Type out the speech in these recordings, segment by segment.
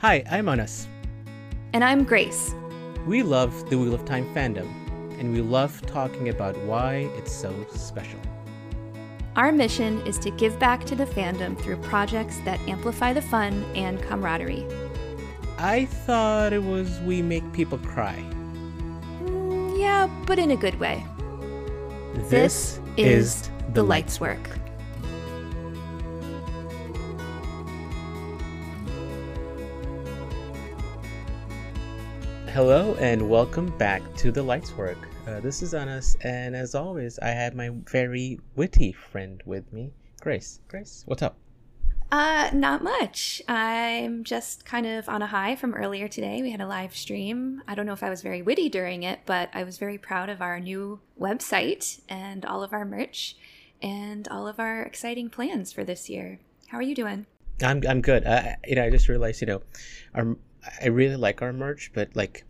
Hi, I'm Anas. And I'm Grace. We love the Wheel of Time fandom, and we love talking about why it's so special. Our mission is to give back to the fandom through projects that amplify the fun and camaraderie. I thought it was we make people cry. Mm, yeah, but in a good way. This, this is, is the Lights Work. Hello and welcome back to the Lights Work. Uh, this is Anas, and as always, I have my very witty friend with me, Grace. Grace, what's up? Uh, not much. I'm just kind of on a high from earlier today. We had a live stream. I don't know if I was very witty during it, but I was very proud of our new website and all of our merch and all of our exciting plans for this year. How are you doing? I'm I'm good. Uh, you know, I just realized, you know, our I really like our merch, but like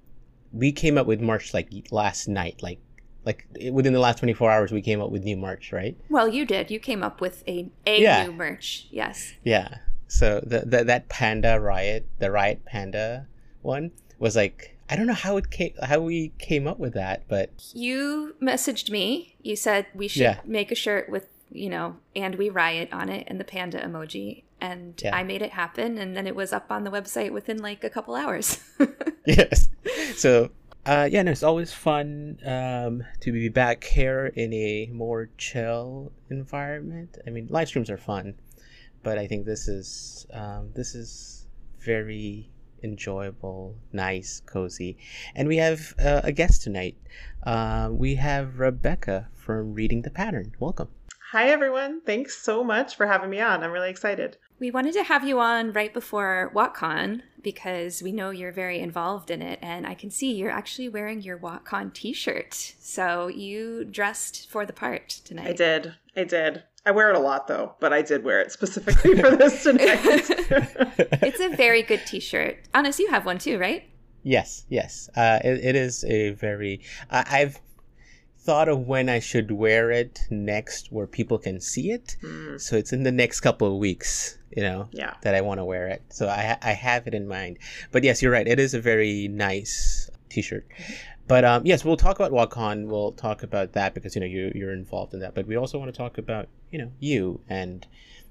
we came up with merch like last night, like like within the last 24 hours we came up with new merch, right? Well, you did. You came up with a a yeah. new merch. Yes. Yeah. So the, the that panda riot, the riot panda one was like I don't know how it came how we came up with that, but you messaged me. You said we should yeah. make a shirt with, you know, and we riot on it and the panda emoji and yeah. I made it happen and then it was up on the website within like a couple hours. yes. So uh, yeah, no, it's always fun um, to be back here in a more chill environment. I mean, live streams are fun, but I think this is um, this is very enjoyable, nice, cozy, and we have uh, a guest tonight. Uh, we have Rebecca from Reading the Pattern. Welcome. Hi, everyone. Thanks so much for having me on. I'm really excited. We wanted to have you on right before WotCon because we know you're very involved in it, and I can see you're actually wearing your WotCon T-shirt. So you dressed for the part tonight. I did. I did. I wear it a lot though, but I did wear it specifically for this tonight. it's a very good T-shirt. Honest, you have one too, right? Yes, yes. Uh, it, it is a very. I've thought of when I should wear it next where people can see it. Mm. So it's in the next couple of weeks, you know, yeah. that I want to wear it. So I, I have it in mind. But yes, you're right. It is a very nice t shirt. Mm-hmm. But um, yes, we'll talk about WotCon. We'll talk about that because, you know, you, you're involved in that. But we also want to talk about, you know, you and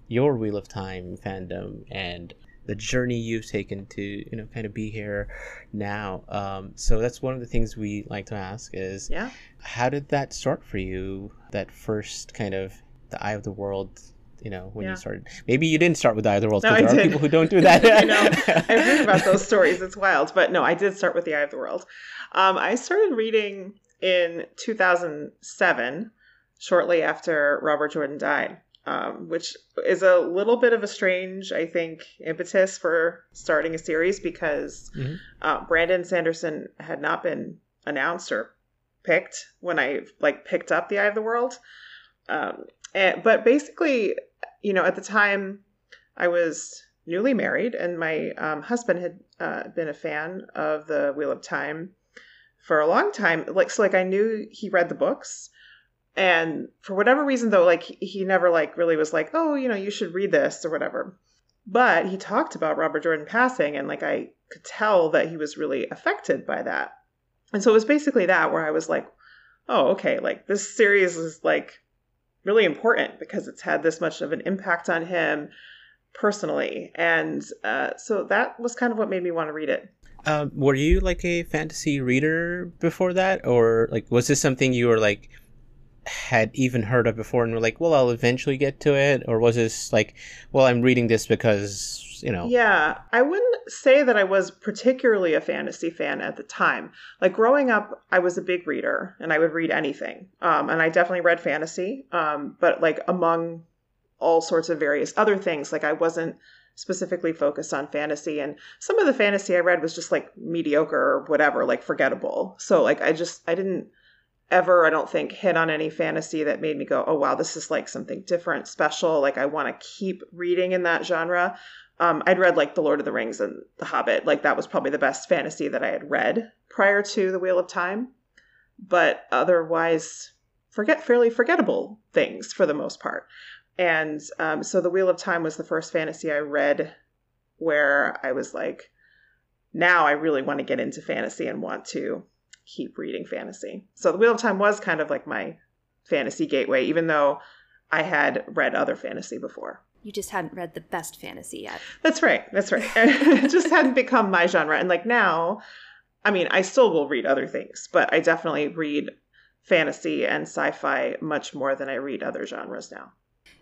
your Wheel of Time fandom and the journey you've taken to you know kind of be here now. Um, so that's one of the things we like to ask is yeah. how did that start for you? That first kind of the eye of the world you know when yeah. you started. Maybe you didn't start with the eye of the world no, there I are people who don't do that. I know i've heard about those stories it's wild. But no i did start with the eye of the world. Um, i started reading in 2007 shortly after robert jordan died um, which is a little bit of a strange, I think, impetus for starting a series because mm-hmm. uh, Brandon Sanderson had not been announced or picked when I like picked up the Eye of the World. Um, and, but basically, you know, at the time I was newly married, and my um, husband had uh, been a fan of the Wheel of Time for a long time. Like, so like I knew he read the books and for whatever reason though like he never like really was like oh you know you should read this or whatever. But he talked about robert jordan passing and like i could tell that he was really affected by that. And so it was basically that where i was like oh okay like this series is like really important because it's had this much of an impact on him personally. And uh, so that was kind of what made me want to read it. Um, were you like a fantasy reader before that? Or like was this something you were like had even heard of before and were like, well, I'll eventually get to it? Or was this like, well, I'm reading this because, you know? Yeah, I wouldn't say that I was particularly a fantasy fan at the time. Like growing up, I was a big reader and I would read anything. Um, and I definitely read fantasy, um, but like among all sorts of various other things, like I wasn't specifically focused on fantasy and some of the fantasy i read was just like mediocre or whatever like forgettable so like i just i didn't ever, I don't think, hit on any fantasy that made me go, oh, wow, this is like something different, special. Like, I want to keep reading in that genre. Um, I'd read like The Lord of the Rings and The Hobbit. Like, that was probably the best fantasy that I had read prior to The Wheel of Time. But otherwise, forget fairly forgettable things for the most part. And um, so The Wheel of Time was the first fantasy I read where I was like, now I really want to get into fantasy and want to keep reading fantasy. So the Wheel of Time was kind of like my fantasy gateway, even though I had read other fantasy before. You just hadn't read the best fantasy yet. That's right. That's right. it just hadn't become my genre. And like now, I mean, I still will read other things, but I definitely read fantasy and sci-fi much more than I read other genres now.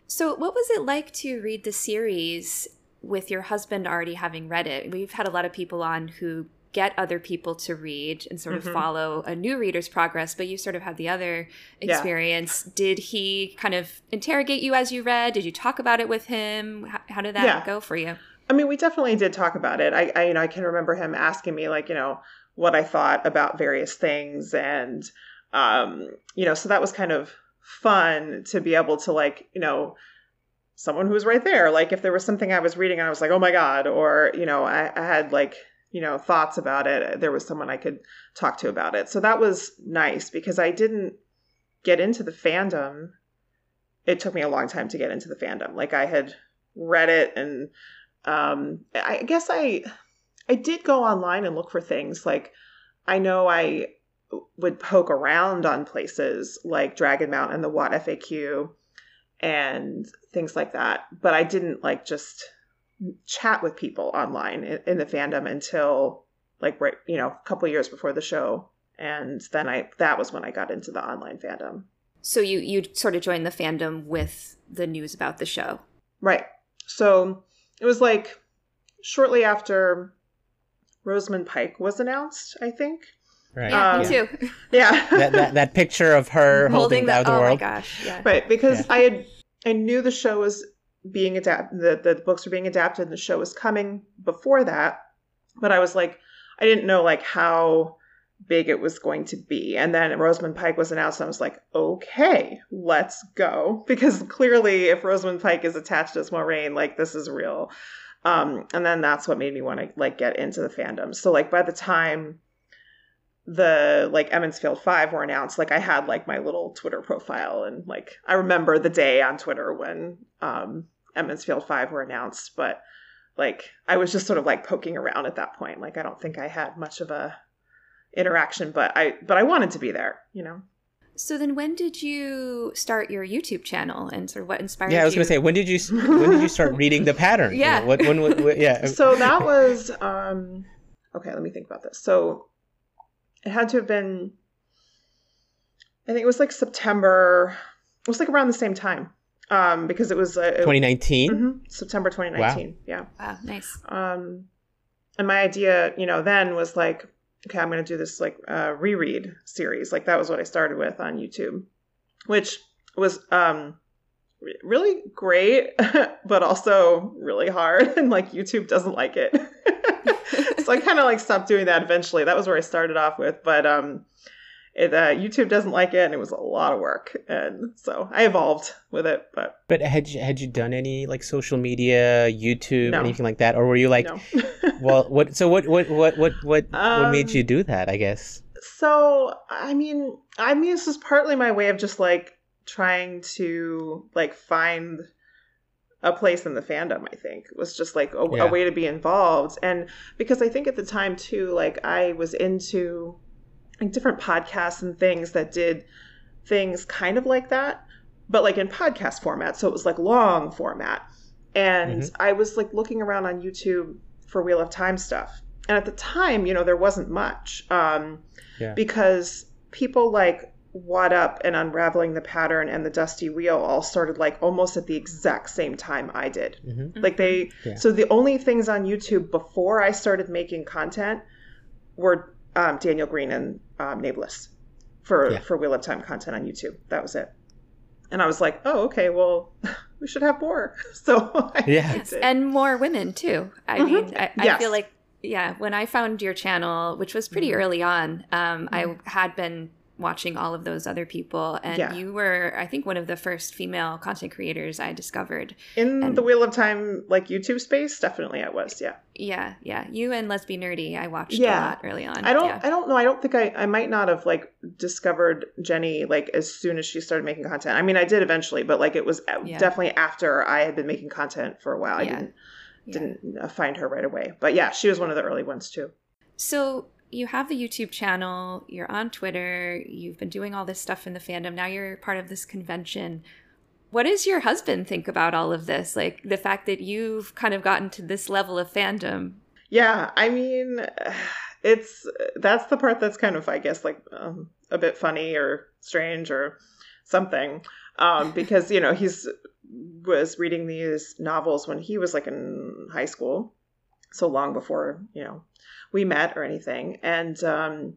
So, what was it like to read the series with your husband already having read it? We've had a lot of people on who get other people to read and sort of mm-hmm. follow a new reader's progress, but you sort of had the other experience. Yeah. Did he kind of interrogate you as you read? Did you talk about it with him? How, how did that yeah. go for you? I mean, we definitely did talk about it. I, I, you know, I can remember him asking me like, you know, what I thought about various things, and um, you know, so that was kind of fun to be able to like, you know, someone who was right there. Like if there was something I was reading and I was like, oh my God, or, you know, I, I had like, you know, thoughts about it, there was someone I could talk to about it. So that was nice because I didn't get into the fandom. It took me a long time to get into the fandom. Like I had read it and um I guess I I did go online and look for things like I know I would poke around on places like Dragon Mount and the WoT FAQ and things like that. But I didn't like just chat with people online in, in the fandom until like right, you know, a couple years before the show. And then I that was when I got into the online fandom. So you you sort of joined the fandom with the news about the show. Right. So it was like shortly after Rosamund Pike was announced, I think. Right. Yeah, um, me too. Yeah. that, that, that picture of her holding, holding the, the, oh world. my gosh. Yeah. Right, because yeah. I had I knew the show was being adapted the, the books were being adapted and the show was coming before that, but I was like I didn't know like how big it was going to be. And then Rosamund Pike was announced and I was like, "Okay, let's go." Because clearly if Rosamund Pike is attached as Moiraine, like this is real. Um, and then that's what made me want to like get into the fandom. So like by the time the like Emond's Field 5 were announced, like I had like my little Twitter profile and like I remember the day on Twitter when um Emond's Field 5 were announced, but like I was just sort of like poking around at that point. Like I don't think I had much of a interaction, but I but I wanted to be there, you know. So then when did you start your YouTube channel and sort of what inspired Yeah, I was going to say when did you when did you start reading the pattern? Yeah. You know, what, when, what, what, yeah. So that was um okay, let me think about this. So it had to have been I think it was like September. It was like around the same time. Um, because it was uh, 2019. Mm-hmm, September 2019. Wow. Yeah. Wow, nice. Um, and my idea, you know, then was like, okay, I'm going to do this like uh, reread series. Like that was what I started with on YouTube, which was um really great, but also really hard. And like YouTube doesn't like it. so I kind of like stopped doing that eventually. That was where I started off with, but um, it, uh, YouTube doesn't like it, and it was a lot of work, and so I evolved with it. But but had you had you done any like social media, YouTube, no. anything like that, or were you like, no. well, what? So what? What? What? What? What? Um, what made you do that? I guess. So I mean, I mean, this is partly my way of just like trying to like find a place in the fandom i think it was just like a, yeah. a, way to be involved and because i think at the time too like i was into like different podcasts and things that did things kind of like that but like in podcast format so it was like long format and mm-hmm. i was like looking around on youtube for wheel of time stuff and at the time you know there wasn't much um, yeah. because people like Wot Up and Unraveling the Pattern and The Dusty Wheel all started like almost at the exact same time I did. Mm-hmm. Like they, yeah. so the only things on YouTube before I started making content were um, Daniel Greene and um, Nameless for yeah. for Wheel of Time content on YouTube. That was it. And I was like, oh, okay, well, we should have more. So I yeah, and more women too. I mm-hmm. mean, I, I feel like yeah, when I found your channel, which was pretty mm-hmm. early on, um, mm-hmm. I had been watching all of those other people and yeah. you were i think one of the first female content creators i discovered in and the wheel of time like youtube space definitely i was yeah yeah yeah you and Lezbi Nerdy i watched yeah. a lot early on i don't yeah. i don't know i don't think i i might not have like discovered jenny like as soon as she started making content i mean i did eventually but like it was yeah. definitely after i had been making content for a while i didn't didn't uh, find her right away. But yeah, she was one of the early ones too. So you have the YouTube channel, you're on Twitter, you've been doing all this stuff in the fandom. Now you're part of this convention. What does your husband think about all of this? Like the fact that you've kind of gotten to this level of fandom? Yeah, I mean, it's that's the part that's kind of, I guess, like um, a bit funny or strange or something. Um, because, you know, he's was reading these novels when he was like in high school so long before you know we met or anything. And um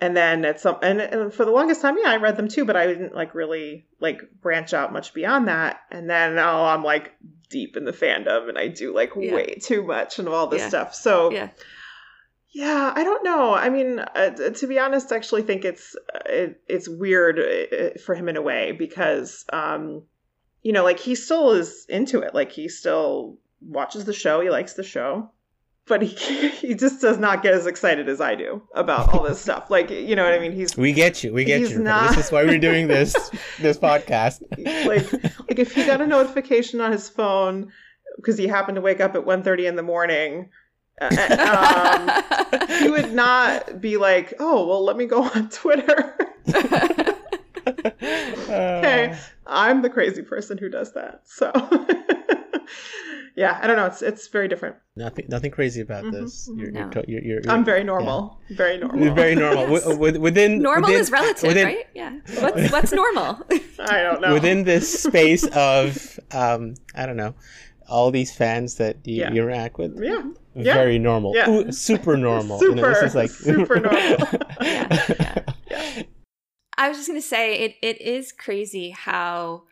and then at some and, and for the longest time yeah i read them too but i didn't like really like branch out much beyond that. And then oh, i'm like deep in the fandom and i do like yeah. way too much and all this yeah. stuff. So yeah. yeah i don't know. I mean uh, to be honest i actually think it's uh, it, it's weird uh, for him in a way because um you know like he still is into it. Like he still watches the show. He likes the show but he he just does not get as excited as I do about all this stuff. Like, you know what I mean? He's we get you, we get you. Not... This is why we're doing this this podcast. like, like if he got a notification on his phone because he happened to wake up at 1.30 in the morning, uh, um, he would not be like, "Oh, well, let me go on Twitter." okay, I'm the crazy person who does that. So yeah, I don't know. It's it's very different. Nothing nothing crazy about mm-hmm, this. Mm-hmm. You're, no. you're, you're, you're, I'm very normal. Yeah. Very normal. very normal. yes. within normal within, is relative, within, right? Yeah. What's what's normal? I don't know. Within this space of um, I don't know, all these fans that you, yeah. you interact with. Yeah. Very yeah. normal. Yeah. Ooh, super normal. super. You know, this is like super normal. yeah. yeah. I was just gonna say it. It is crazy how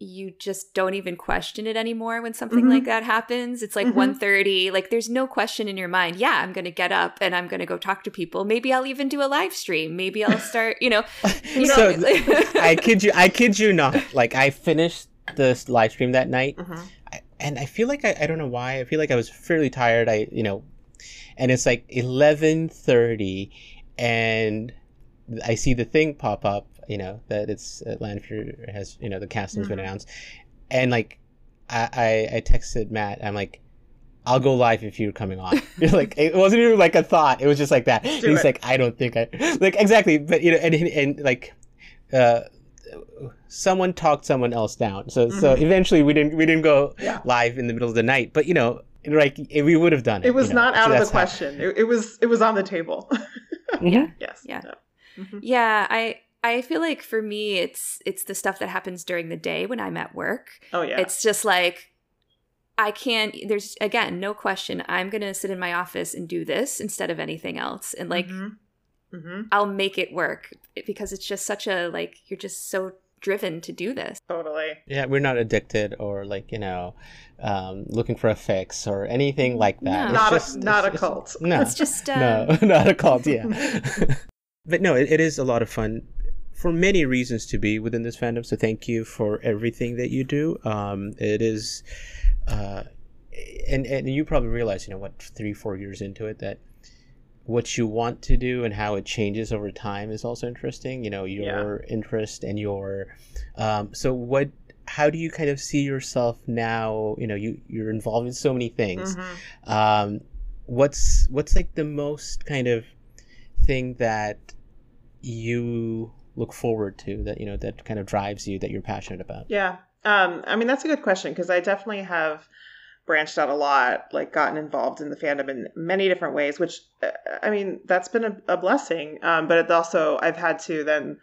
you just don't even question it anymore when something mm-hmm. like that happens. It's like mm-hmm. 1.30. Like there's no question in your mind. Yeah, I'm going to get up and I'm going to go talk to people. Maybe I'll even do a live stream. Maybe I'll start, you know. You so I kid you, I kid you not. Like I finished this live stream that night mm-hmm. and I feel like I, I don't know why. I feel like I was fairly tired. I, you know, and it's like 11.30 and I see the thing pop up you know that it's uh, Lanfear has you know the casting's mm-hmm. been announced, and like I, I I texted Matt I'm like I'll go live if you're coming on. like it wasn't even like a thought. It was just like that. he's it. like, I don't think I like exactly. But you know, and and, like, uh, someone talked someone else down. So mm-hmm. so eventually we didn't we didn't go yeah. live in the middle of the night. But you know, like we would have done it. It was you know? not out so of the question. It, it, was it was on the table. yeah. Yes. Yeah. Mm-hmm. Yeah. I I feel like for me it's it's the stuff that happens during the day when I'm at work. Oh yeah. It's just like I can't there's again no question I'm going to sit in my office and do this instead of anything else and like mm-hmm. Mm-hmm. I'll make it work because it's just such a like you're just so driven to do this. Totally. Yeah, we're not addicted or like, you know, um, looking for a fix or anything like that. No. Not just, a not a cult. No. It's just um... No, not a cult, yeah. but no, it, it is a lot of fun for many reasons to be within this fandom. So thank you for everything that you do. Um, it is, uh, and and you probably realize, you know, what three four years into it that what you want to do and how it changes over time is also interesting. You know, your yeah. interest and your, um, so what. How do you kind of see yourself now? You know, you you're involved in so many things. Mm-hmm. Um, what's what's like the most kind of thing that you look forward to that you know that kind of drives you that you're passionate about? Yeah. Um i mean that's a good question because i definitely have branched out a lot like gotten involved in the fandom in many different ways which uh, i mean that's been a, a blessing um but it also i've had to then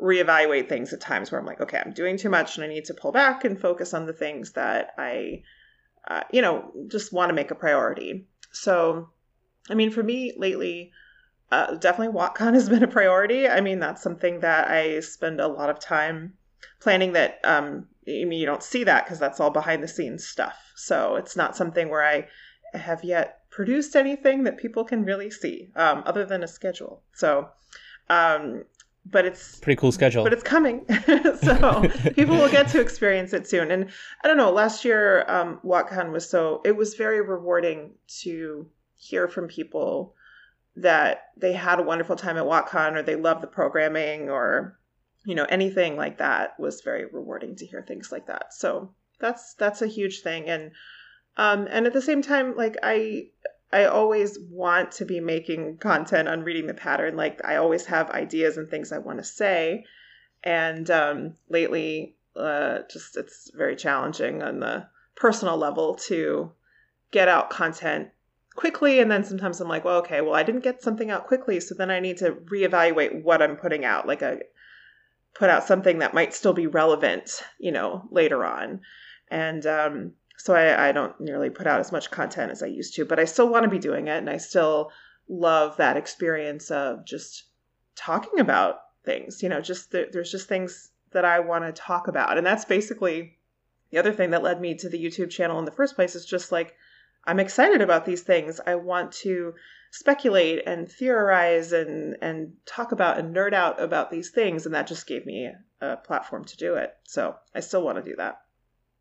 reevaluate things at times where i'm like okay i'm doing too much and i need to pull back and focus on the things that i uh, you know just want to make a priority. So i mean for me lately uh, definitely WotCon has been a priority. I mean, that's something that I spend a lot of time planning that um, I mean, you don't see that because that's all behind the scenes stuff. So it's not something where I have yet produced anything that people can really see um, other than a schedule. So, um, but it's pretty cool schedule. But it's coming, so people will get to experience it soon. And I don't know. Last year, um, WotCon was so it was very rewarding to hear from people that they had a wonderful time at WotCon or they loved the programming or you know anything like that was very rewarding to hear things like that. So that's that's a huge thing and Um, and at the same time, like I I always want to be making content on reading the pattern. Like I always have ideas and things I want to say. And um, lately, uh, just it's very challenging on the personal level to get out content quickly. And then sometimes I'm like, well, okay, well, I didn't get something out quickly, so then I need to reevaluate what I'm putting out. Like a put out something that might still be relevant, you know, later on. And um, so I, I don't nearly put out as much content as I used to, but I still want to be doing it. And I still love that experience of just talking about things, you know, just there's just things that I want to talk about. And that's basically the other thing that led me to the YouTube channel in the first place is just like, I'm excited about these things. I want to speculate and theorize and and talk about and nerd out about these things and that just gave me a platform to do it so i still want to do that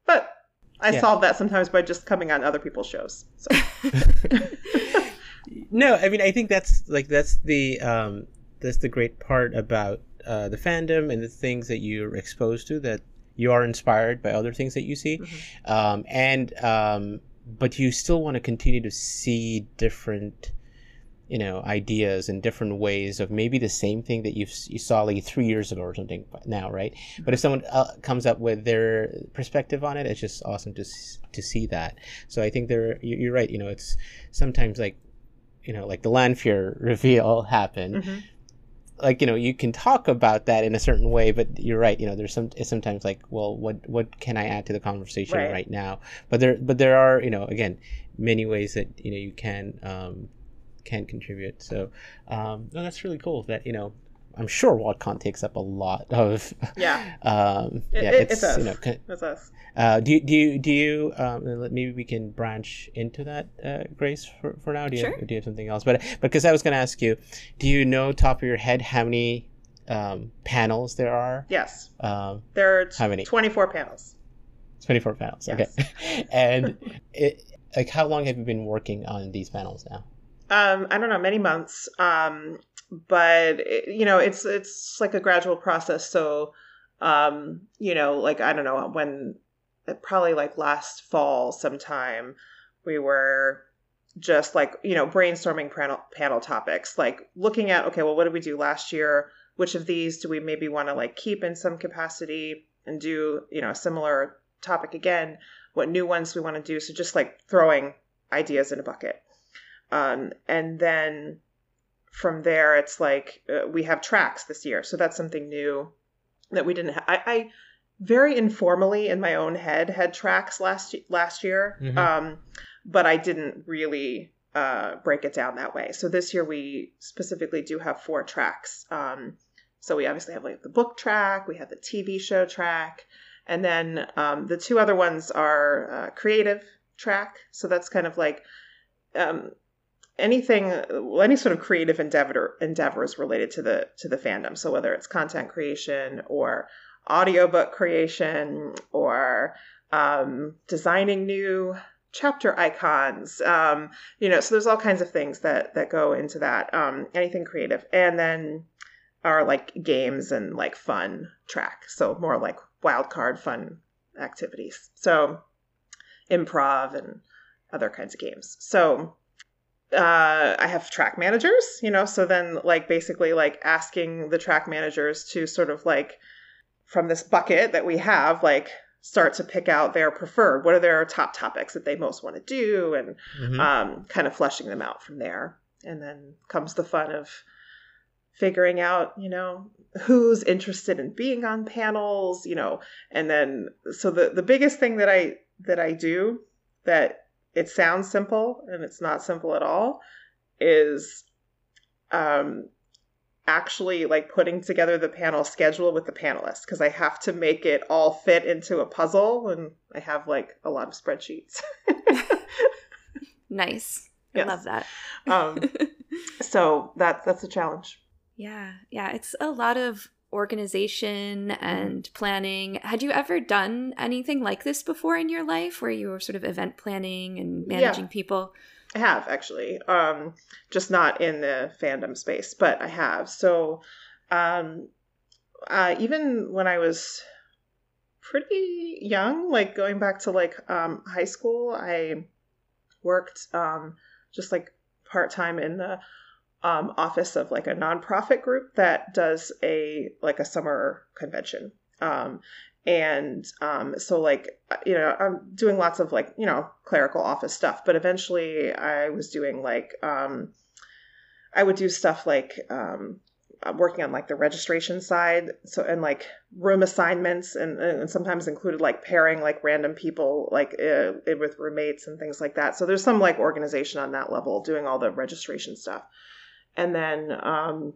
but i yeah. solve that sometimes by just coming on other people's shows so. no i mean i think that's like that's the um that's the great part about uh, the fandom and the things that you're exposed to that you are inspired by other things that you see mm-hmm. um, and um, but you still want to continue to see different you know ideas and different ways of maybe the same thing that you you saw like three years ago or something now right? But if someone uh, comes up with their perspective on it it's just awesome to to see that. So i think there you're right you know it's sometimes like you know like the Lanfear reveal happened mm-hmm. Like you know you can talk about that in a certain way but you're right you know there's some it's sometimes like well what what can i add to the conversation right, right now but there but there are you know again many ways that you know you can um, can contribute. So um, no, that's really cool. That you know, I'm sure WotCon takes up a lot of yeah. um, it, yeah, it, it's, it's us. You know, it's us. Uh, do you do you do you um, maybe we can branch into that, uh, Grace, for, for now? Do you, sure. have, do you have something else? But because I was going to ask you, do you know top of your head how many um, panels there are? Yes. Um, there are t- how many? Twenty four panels. Twenty four panels. Yes. Okay. and it, like, how long have you been working on these panels now? Um, I don't know, many months. Um, but it, you know, it's it's like a gradual process. So, um, you know, like I don't know when, probably like last fall sometime, we were just like you know brainstorming panel panel topics, like looking at okay, well, what did we do last year? Which of these do we maybe want to like keep in some capacity and do you know a similar topic again? What new ones we want to do? So just like throwing ideas in a bucket. Um, and then from there, it's like uh, we have tracks this year. So that's something new that we didn't have. I, I, very informally in my own head had tracks last last year, mm-hmm. um, but I didn't really uh, break it down that way. So this year we specifically do have four tracks. Um, so we obviously have like the book track, we have the TV show track, and then um, the two other ones are uh, creative track. So that's kind of like um, anything any sort of creative endeavor endeavors related to the to the fandom. So whether it's content creation or audiobook creation or um, designing new chapter icons um, you know so there's all kinds of things that that go into that um, anything creative. And then are like games and like fun track. So more like wild card fun activities. So improv and other kinds of games. So uh, I have track managers, you know, so then like basically like asking the track managers to sort of like from this bucket that we have, like start to pick out their preferred, what are their top topics that they most want to do, and mm-hmm. um, kind of fleshing them out from there. And then comes the fun of figuring out, you know, who's interested in being on panels, you know, and then so the the biggest thing that I that I do that it sounds simple and it's not simple at all is um actually like putting together the panel schedule with the panelists because I have to make it all fit into a puzzle and I have like a lot of spreadsheets. nice. Yes. I love that. um, so that that's a challenge. Yeah. Yeah, it's a lot of organization and planning. Had you ever done anything like this before in your life where you were sort of event planning and managing yeah, people? I have actually. Um, just not in the fandom space, but I have. So um, uh, even when I was pretty young, like going back to like um, high school. I worked um, just like part time in the um, office of like a nonprofit group that does a like a summer convention. Um, and um, so like you know i'm doing lots of like you know clerical office stuff but eventually i was doing like um, i would do stuff like um, working on like the registration side so and like room assignments and, and sometimes included like pairing like random people like uh, with roommates and things like that so there's some like organization on that level doing all the registration stuff and then um,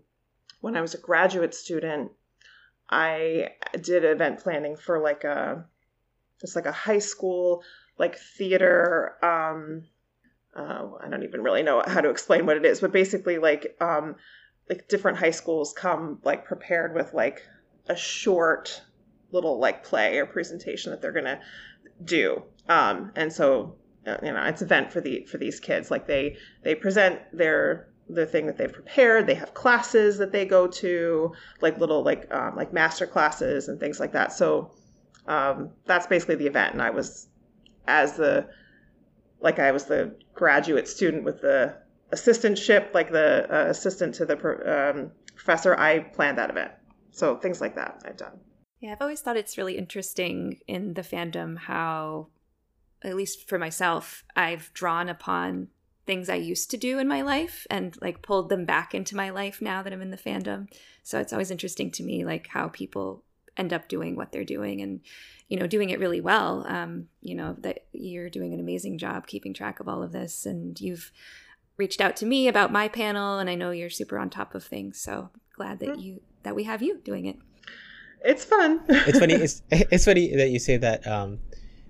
when i was a graduate student I did event planning for like a just like a high school like theater um uh, I don't even really know how to explain what it is, but basically like um like different high schools come like prepared with like a short little like play or presentation that they're gonna do. Um and so uh, you know it's event for the for these kids like they they present their the thing that they've prepared. They have classes that they go to, like little like um, like master classes and things like that. So um, that's basically the event. And I was as the like I was the graduate student with the assistantship, like the uh, assistant to the um, professor. I planned that event. So things like that I've done. Yeah, I've always thought it's really interesting in the fandom how, at least for myself, I've drawn upon things I used to do in my life and like pulled them back into my life now that I'm in the fandom. So it's always interesting to me like how people end up doing what they're doing and you know doing it really well. Um, you know that you're doing an amazing job keeping track of all of this and you've reached out to me about my panel and I know you're super on top of things. So glad that mm-hmm. you that we have you doing it. It's fun. it's funny. It's it's funny that you say that. Um,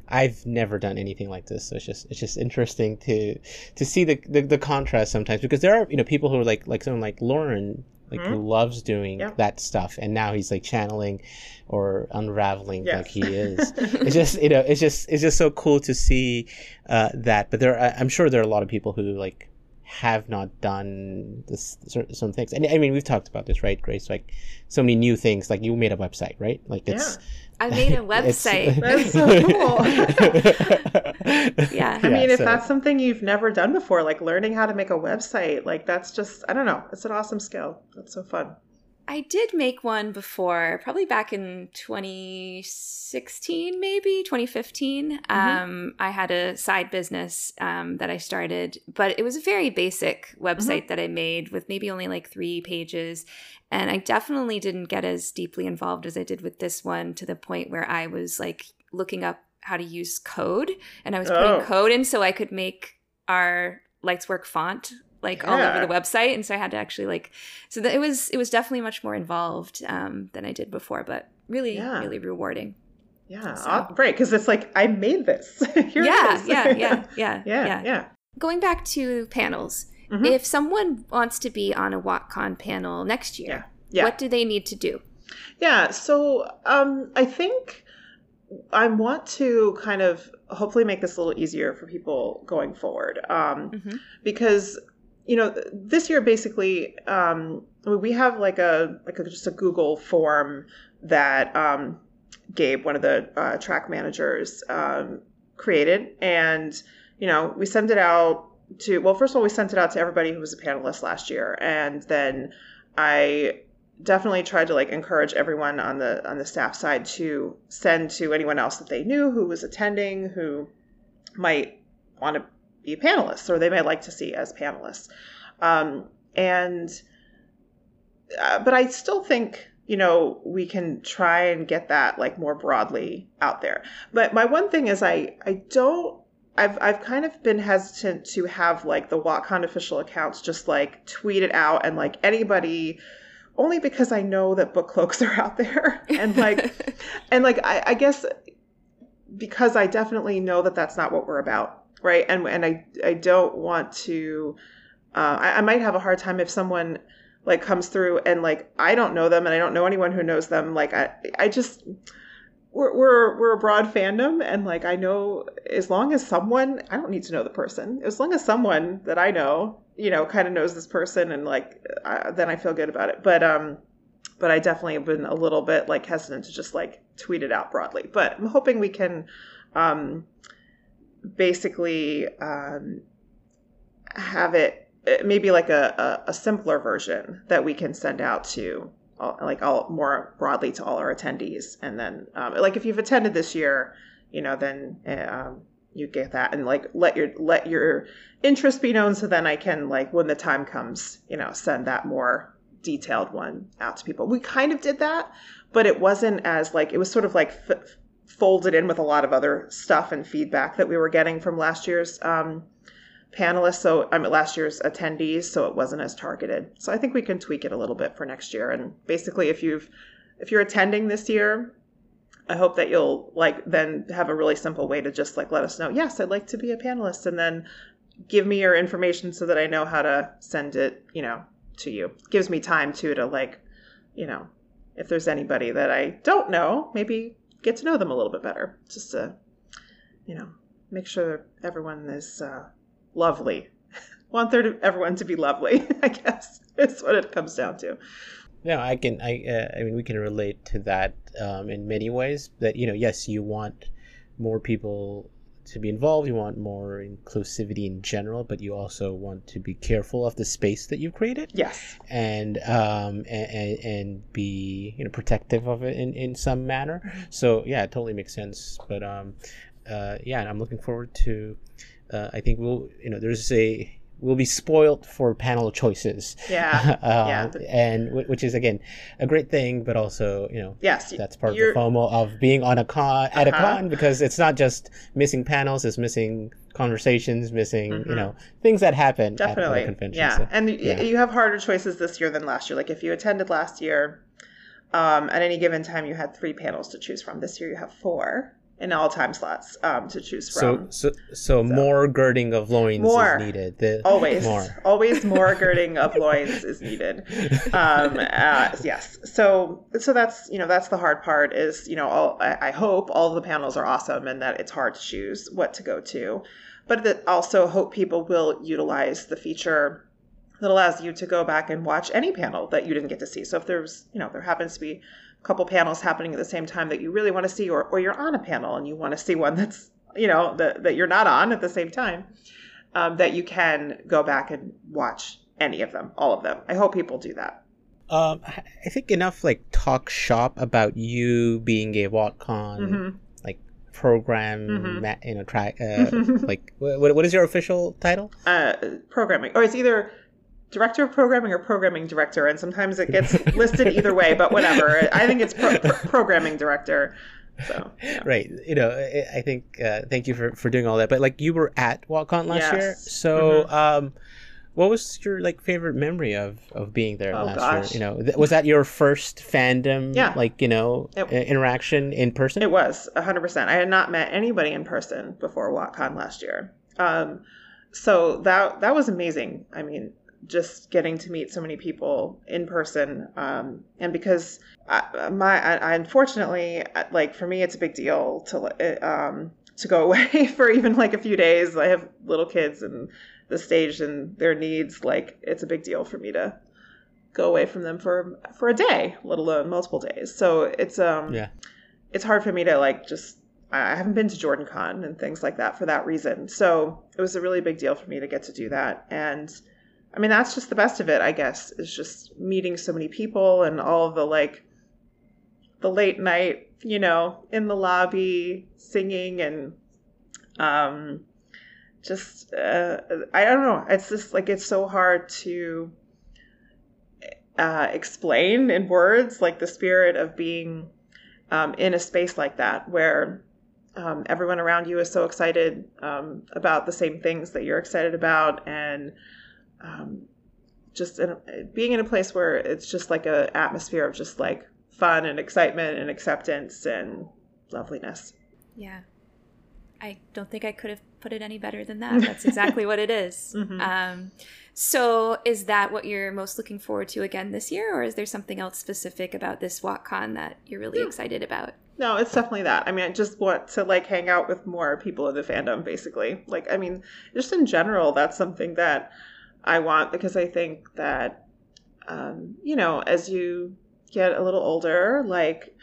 I've never done anything like this, so it's just it's just interesting to to see the, the, the contrast sometimes because there are you know people who are like like someone like Lauren like mm-hmm. who loves doing yep. that stuff and now he's like channeling or unraveling yes. like he is it's just you know it's just it's just so cool to see uh, that but there are, i'm sure there are a lot of people who like have not done this some things and i mean we've talked about this right grace like so many new things like you made a website right like it's yeah I made a website. that's so cool. yeah. I mean, if so. that's something you've never done before, like learning how to make a website, like that's just, I don't know, it's an awesome skill. That's so fun. I did make one before, probably back in 2016, maybe 2015. Mm-hmm. Um, I had a side business um, that I started, but it was a very basic website mm-hmm. that I made with maybe only like three pages. And I definitely didn't get as deeply involved as I did with this one to the point where I was like looking up how to use code and I was putting oh. code in so I could make our Lights Work font like yeah. all over the website and so i had to actually like so that it was it was definitely much more involved um, than i did before but really yeah. really rewarding yeah so. right because it's like i made this yeah, yeah, yeah yeah yeah yeah yeah going back to panels mm-hmm. if someone wants to be on a WotCon panel next year yeah. Yeah. what do they need to do yeah so um, i think I want to kind of hopefully make this a little easier for people going forward um, mm-hmm. because you know, this year basically um, we have like a like a, just a Google form that um, Gabe, one of the uh, track managers, um, created, and you know we sent it out to well, first of all, we sent it out to everybody who was a panelist last year, and then I definitely tried to like encourage everyone on the on the staff side to send to anyone else that they knew who was attending who might want to be panelists or they may like to see as panelists. Um, and, uh, but I still think, you know, we can try and get that like more broadly out there. But my one thing is I, I don't, I've, I've kind of been hesitant to have like the WotCon official accounts just like tweet it out and like anybody, only because I know that book cloaks are out there and like, and like, I, I guess because I definitely know that that's not what we're about right? And and i i don't want to uh, I, I might have a hard time if someone like comes through and like i don't know them and i don't know anyone who knows them like i i just we're, we're we're a broad fandom and like i know as long as someone i don't need to know the person. As long as someone that i know you know kind of knows this person and like then i feel good about it. But um but I definitely have been a little bit like hesitant to just like tweet it out broadly. But I'm hoping we can um, basically um, have it maybe like a, a, a, simpler version that we can send out to all, like all more broadly to all our attendees. And then um, like if you've attended this year, you know, then um, you get that and like let your let your interest be known so then I can like when the time comes, you know, send that more detailed one out to people. We kind of did that, but it wasn't as like it was sort of like f- folded in with a lot of other stuff and feedback that we were getting from last year's um, panelists. So I mean, last year's attendees, so it wasn't as targeted. So I think we can tweak it a little bit for next year. And basically, if you've if you're attending this year, I hope that you'll like then have a really simple way to just like let us know. Yes, I'd like to be a panelist, and then give me your information so that I know how to send it. You know, to you. gives me time too to like, you know, if there's anybody that I don't know, maybe get to know them a little bit better. Just to, you know, make sure everyone is uh, lovely. Want there to everyone to be lovely, I guess, is what it comes down to. No, I can. I. Uh, I mean, we can relate to that um, in many ways. That you know, yes, you want more people to be involved. You want more inclusivity in general, but you also want to be careful of the space that you've created. Yes. And um and, and be you know protective of it in, in some manner. Mm-hmm. So yeah, it totally makes sense. But um uh yeah, I'm looking forward to. Uh, I think we'll you know there's a will be spoiled for panel choices. Yeah, uh, yeah. And which is again a great thing, but also you know yes, that's part of the FOMO of being on a con at uh-huh. a con because it's not just missing panels; it's missing conversations, missing mm-hmm. you know things that happen definitely at convention. Yeah, so, and yeah. you have harder choices this year than last year. Like if you attended last year. Um, at any given time, you had three panels to choose from. This year, you have four in all time slots um, to choose from. So, so, so, so, more girding of loins more. is needed. The, always, more. always more girding of loins is needed. Um, uh, yes. So, so that's you know that's the hard part. Is you know all, I, I hope all the panels are awesome and that it's hard to choose what to go to, but that also hope people will utilize the feature that allows you to go back and watch any panel that you didn't get to see. So if there's you know there happens to be couple panels happening at the same time that you really want to see, or, or you're on a panel and you want to see one that's, you know, that, that you're not on at the same time, um, that you can go back and watch any of them, all of them. I hope people do that. Um, I think enough like talk shop about you being a WotCon mm-hmm. like program, mm-hmm. ma- you know, track. Uh, like what, what is your official title? Uh, programming, or it's either director of programming or programming director, and sometimes it gets listed either way. But whatever, I think it's pro- pro- programming director. So yeah. right, you know, I think uh, thank you for for doing all that. But like you were at WotCon last yes. year, so mm-hmm. um, what was your like favorite memory of of being there oh, last gosh. year? You know, th- was that your first fandom? Yeah. like you know, it, interaction in person. It was hundred percent. I had not met anybody in person before WotCon last year. Um, so that that was amazing. I mean, just getting to meet so many people in person um, and because I, my I, I, unfortunately like for me it's a big deal to um, to go away for even like a few days i have little kids and the stage and their needs like it's a big deal for me to go away from them for for a day let alone multiple days so it's um yeah it's hard for me to like just I haven't been to Jordan Con and things like that for that reason. So it was a really big deal for me to get to do that. And I mean, that's just the best of it, I guess, is just meeting so many people and all the like the late night, you know, in the lobby singing and um just uh, I don't know. It's just like it's so hard to uh, explain in words, like the spirit of being um, in a space like that where um, everyone around you is so excited um, about the same things that you're excited about and um, just in a, being in a place where it's just like a atmosphere of just like fun and excitement and acceptance and loveliness. Yeah. I don't think I could have put it any better than that. That's exactly what it is. Mm-hmm. Um, so, is that what you're most looking forward to again this year, or is there something else specific about this WotCon that you're really yeah. excited about? No, it's definitely that. I mean, I just want to like hang out with more people in the fandom, basically. Like, I mean, just in general, that's something that I want because I think that, um, you know, as you get a little older, like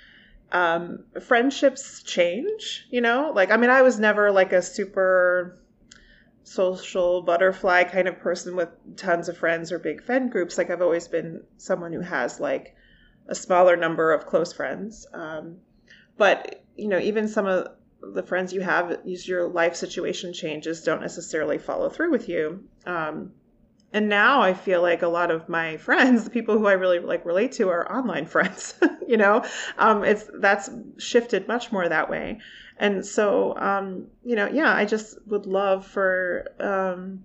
um, friendships change, you know? Like, I mean, I was never like a super social butterfly kind of person with tons of friends or big friend groups. Like, I've always been someone who has like a smaller number of close friends. Um, but, you know, even some of the friends you have, your life situation changes, don't necessarily follow through with you. Um, and now I feel like a lot of my friends, the people who I really like relate to, are online friends. you know, um, it's that's shifted much more that way, and so um, you know, yeah, I just would love for um,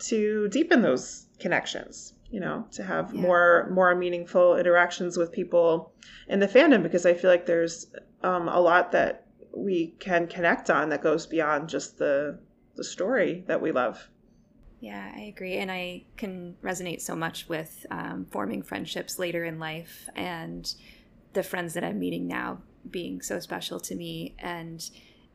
to deepen those connections. You know, to have yeah. more more meaningful interactions with people in the fandom because I feel like there's um, a lot that we can connect on that goes beyond just the the story that we love. Yeah, I agree. And I can resonate so much with um, forming friendships later in life and the friends that I'm meeting now being so special to me. And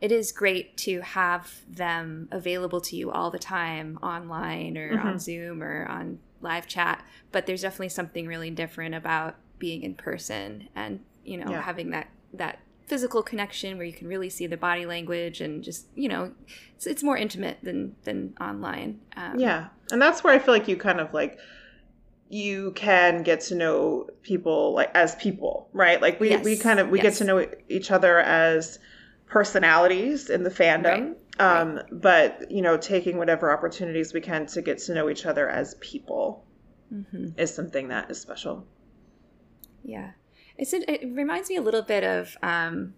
it is great to have them available to you all the time online or mm-hmm. on Zoom or on live chat. But there's definitely something really different about being in person and, you know, yeah. having that, that physical connection where you can really see the body language and just you know it's, it's more intimate than than online um, yeah and that's where i feel like you kind of like you can get to know people like as people right like we yes. we kind of we yes. get to know each other as personalities in the fandom right. um right. but you know taking whatever opportunities we can to get to know each other as people mm-hmm. is something that is special yeah it's it reminds me a little bit of um,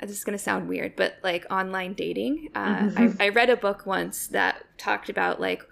this is going to sound weird, but like online dating. Uh, mm-hmm. I, I read a book once that talked about like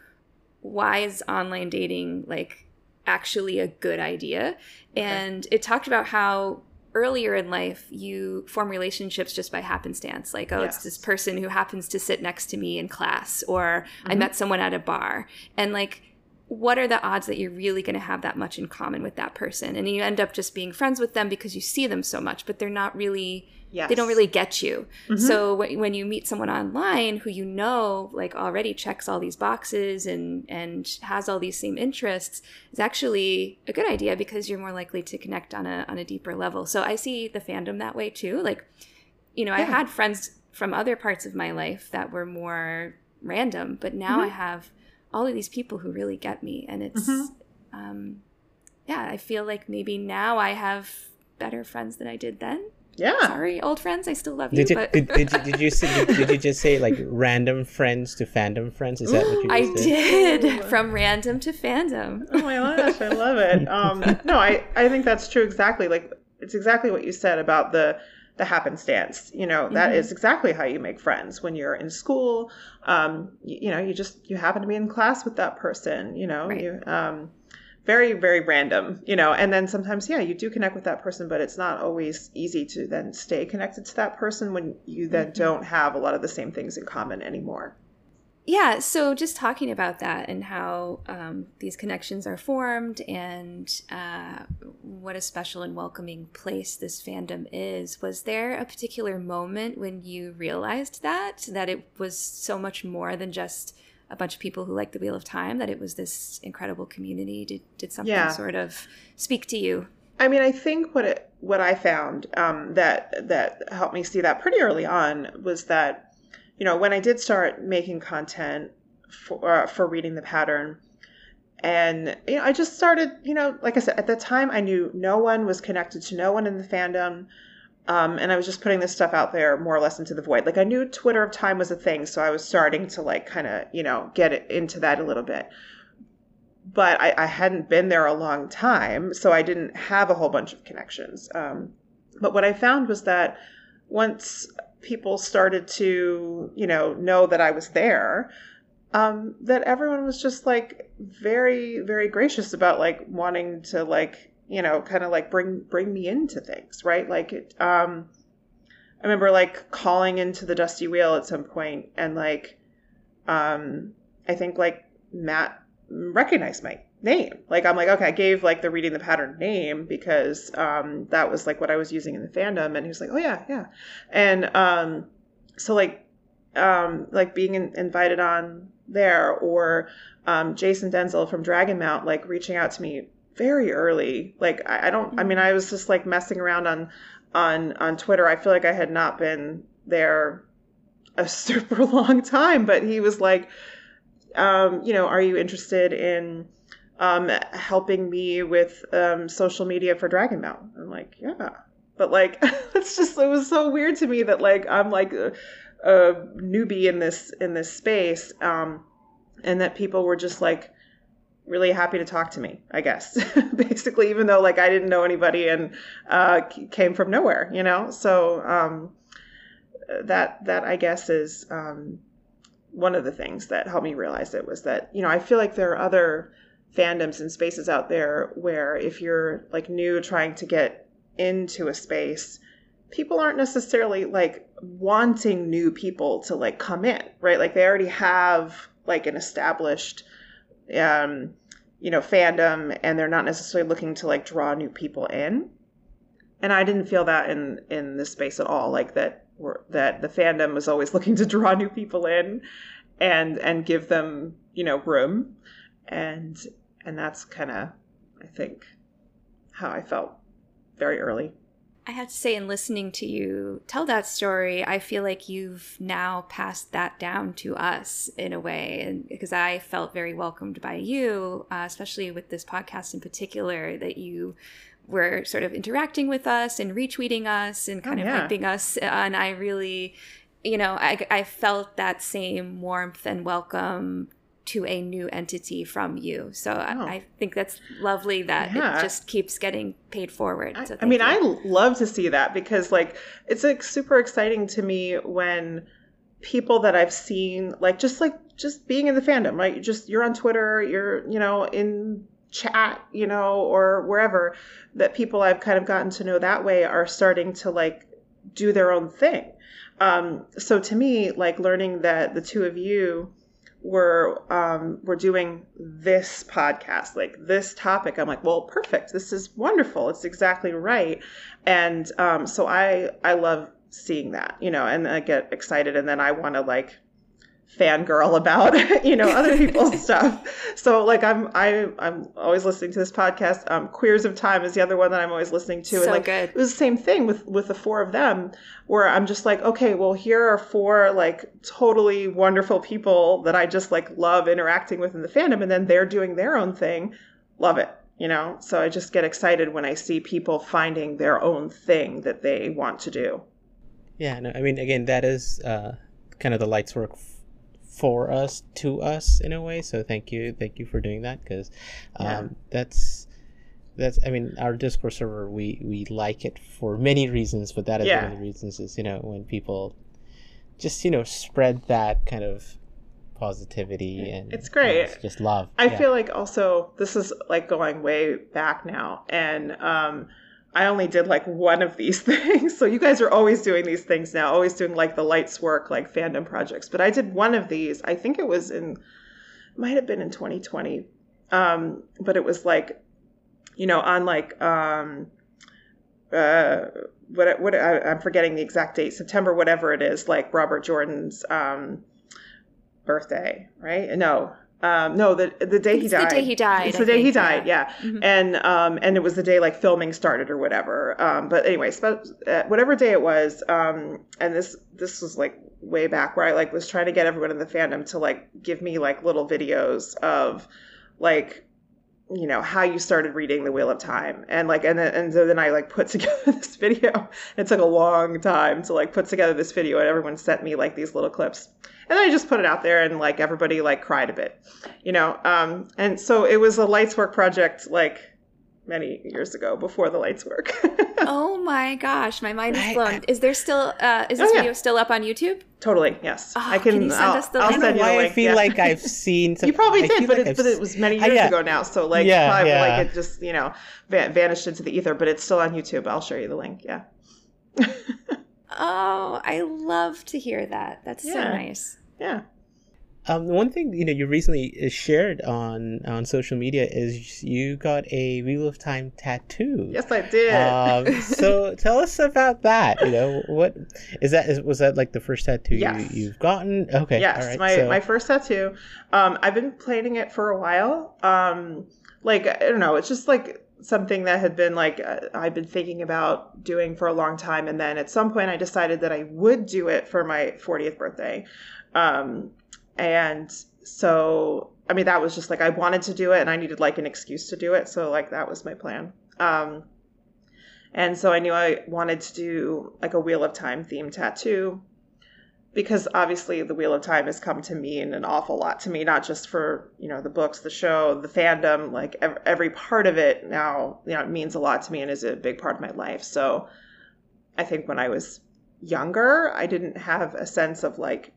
why is online dating like actually a good idea, okay. and it talked about how earlier in life you form relationships just by happenstance like oh yes. it's this person who happens to sit next to me in class or mm-hmm. i met someone at a bar and like what are the odds that you're really going to have that much in common with that person and you end up just being friends with them because you see them so much but they're not really yes. they don't really get you mm-hmm. so when you meet someone online who you know like already checks all these boxes and and has all these same interests is actually a good idea because you're more likely to connect on a on a deeper level so i see the fandom that way too like you know yeah. i had friends from other parts of my life that were more random but now mm-hmm. i have all of these people who really get me and it's mm-hmm. um, yeah i feel like maybe now i have better friends than i did then. Yeah. Sorry old friends i still love you did you, did, did, you did you say, did, did, you just say like random friends to fandom friends? Is that what you i did? did from random to fandom. Oh my gosh i love it. Um no i i think that's true exactly like it's exactly what you said about the the happenstance. You know, that mm-hmm. is exactly how you make friends when you're in school. Um, you, you, know, you just you happen to be in class with that person. You know, right. you um, very very random. You know, and then sometimes yeah, you do connect with that person, but it's not always easy to then stay connected to that person when you then mm-hmm. don't have a lot of the same things in common anymore yeah so just talking about that and how um, these connections are formed and uh, what a special and welcoming place this fandom is was there a particular moment when you realized that that it was so much more than just a bunch of people who like the wheel of time that it was this incredible community did, did something yeah. sort of speak to you I mean, I think what it, what I found um, that that helped me see that pretty early on was that you know, when I did start making content for uh, for reading the pattern, and you know, I just started, you know, like I said, at the time I knew no one was connected to no one in the fandom. Um, and I was just putting this stuff out there more or less into the void. Like I knew Twitter of Time was a thing, so I was starting to like kind of you know get into that a little bit. But I, I, hadn't been there a long time, so I didn't have a whole bunch of connections. Um, but what I found was that once people started to, you know, know that I was there, um, that everyone was just like very, very gracious about like wanting to like, you know, kind of like bring bring me into things, right? Like it um I remember like calling into the Dusty Wheel at some point and like um I think like Matt recognized my name. Like I'm like, okay, I gave like the reading the pattern name because um, that was like what I was using in the fandom, and he was like, oh yeah, yeah, and um, so like um, like being in, invited on there or um, Jason Denzel from Dragonmount like reaching out to me very early. Like I, I don't. I mean, I was just like messing around on on on Twitter. I feel like I had not been there a super long time, but he was like, um, you know, are you interested in um, helping me with um, social media for Dragonmount? I'm like, yeah, but like, it's just it was so weird to me that like I'm like a, a newbie in this in this space, um, and that people were just like really happy to talk to me i guess. Basically even though like i didn't know anybody and uh, came from nowhere you know? So um, that that i guess is um, one of the things that helped me realize it was that you know i feel like there are other fandoms and spaces out there where if you're like new trying to get into a space people aren't necessarily like wanting new people to like come in right like they already have like an established um, you know, fandom and they're not necessarily looking to like draw new people in. And I didn't feel that in in this space at all. Like that were that the fandom was always looking to draw new people in and and give them, you know, room. And and that's kind of I think how I felt very early. I have to say, in listening to you tell that story, I feel like you've now passed that down to us in a way, and because I felt very welcomed by you, uh, especially with this podcast in particular, that you were sort of interacting with us and retweeting us and kind oh, yeah. of hyping us, and I really, you know, I, I felt that same warmth and welcome to a new entity from you. So oh. I, I, think that's lovely that yeah. it just keeps getting paid forward. So I, mean, you. I love to see that because like it's like super exciting to me when people that I've seen like just like just being in the fandom, right? Just you're on Twitter, you're you know in chat, you know, or wherever that people I've kind of gotten to know that way are starting to like do their own thing. Um, so to me, like learning that the two of you we're um, we're doing this podcast, like this topic. I'm like, well, perfect. This is wonderful. It's exactly right. And um, so I I love seeing that, you know, and I get excited, and then I want to like fangirl about you know other people's stuff. So like i'm i i'm always listening to this podcast. Um queers of time is the other one that i'm always listening to. So and like good. it was the same thing with with the four of them where i'm just like okay well here are four like totally wonderful people that i just like love interacting with in the fandom. And then they're doing their own thing. Love it you know? So i just get excited when i see people finding their own thing that they want to do. Yeah no i mean again that is uh kind of the lights work for us to us in a way so thank you thank you for doing that because um, yeah. that's that's i mean our discord server we we like it for many reasons but that is yeah. one of the reasons is you know when people just you know spread that kind of positivity and it's great it's just love i yeah. feel like also this is like going way back now and um I only did like one of these things. So you guys are always doing these things now, always doing like the lights work, like fandom projects. But I did one of these. I think it was in, might have been in 2020. Um, but it was like, you know, on like, um, uh, what, what, I, I'm forgetting the exact date, September, whatever it is, like Robert Jordan's, um, birthday, right? No, um, no, the the day he died. The day he died. It's the I day think, he died. Yeah, yeah. Mm-hmm. and um, and it was the day like filming started or whatever. Um, but anyway, sp- uh, whatever day it was, um, and this this was like way back where I like was trying to get everyone in the fandom to like give me like little videos of like you know how you started reading the wheel of time and like and then and so then i like put together this video it took a long time to like put together this video and everyone sent me like these little clips and then I just put it out there and like everybody like cried a bit, you know. Um, and so it was a lights work project like many years ago before the lights work. oh my gosh, my mind is blown. Is there still uh, is this oh, yeah. video still up on YouTube? Totally, yes. Oh, I can. can you send I'll, us the I'll link? send you why link. I feel yeah. like I've seen. Some, you probably did, but, like it, but it was many years ago now. So like, yeah, probably yeah. like it just you know vanished into the ether. But it's still on YouTube. I'll show you the link. Yeah. oh, I love to hear that. That's so nice. Yeah. Um, one thing you know you recently uh, shared on on social media is you got a Wheel of Time tattoo. Yes, I did. Um, so tell us about that. You know, what is that? Is, was that like the first tattoo yes. you, have gotten? Okay. Yes, my so. my first tattoo. Um, I've been planning it for a while. Um, like I don't know, it's just like something that had been like uh, I've been thinking about doing for a long time, and then at some point I decided that I would do it for my 40th birthday, um, and so I mean that was just like I wanted to do it, and I needed like an excuse to do it, so like that was my plan. Um, and so I knew I wanted to do like a Wheel of Time themed tattoo because obviously the Wheel of Time has come to mean an awful lot to me, not just for, you know, the books, the show, the fandom, like every part of it now, you know, it means a lot to me and is a big part of my life. So I think when I was younger, I didn't have a sense of like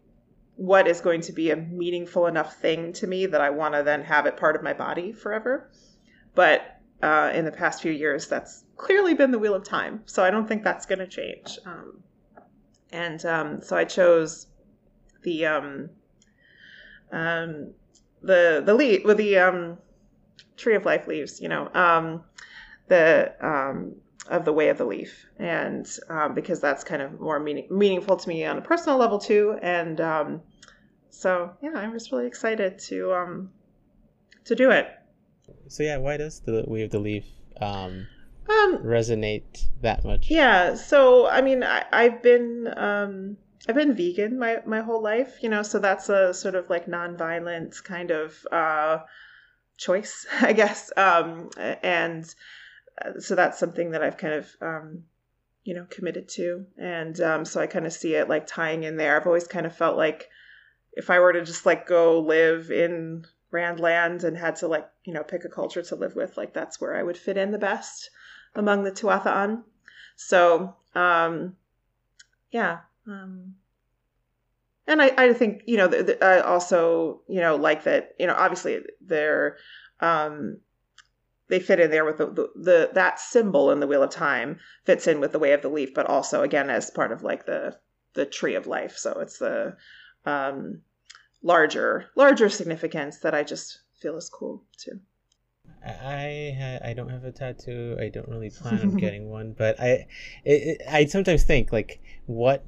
what is going to be a meaningful enough thing to me that I want to then have it part of my body forever. But uh, in the past few years, that's clearly been the wheel of time. So I don't think that's going to change. Um, and um, so I chose the um, um, the the lead with the um, tree of life leaves. You know, um, the um, of the way of the leaf, and um, because that's kind of more meaning, meaningful to me on a personal level too. And um, so yeah, I'm just really excited to um, to do it so yeah, why does the Way of the Leaf um, um, resonate that much? Yeah, so I mean, I, I've been um, I've been vegan my my whole life, you know, so that's a sort of like nonviolent kind of uh, choice, I guess, um, and uh, so that's something that I've kind of um, you know committed to, and um, so I kind of see it like tying in there. I've always kind of felt like if I were to just like go live in Randland and had to like you know pick a culture to live with like that's where i would fit in the best among the tuatha'an so um yeah um and i i think you know the, the, i also you know like that you know obviously they're um they fit in there with the, the, the that symbol in the wheel of time fits in with the way of the leaf but also again as part of like the the tree of life so it's the um larger larger significance that I just feel is cool too. I I don't have a tattoo. I don't really plan on getting one, but I it, it, I sometimes think like what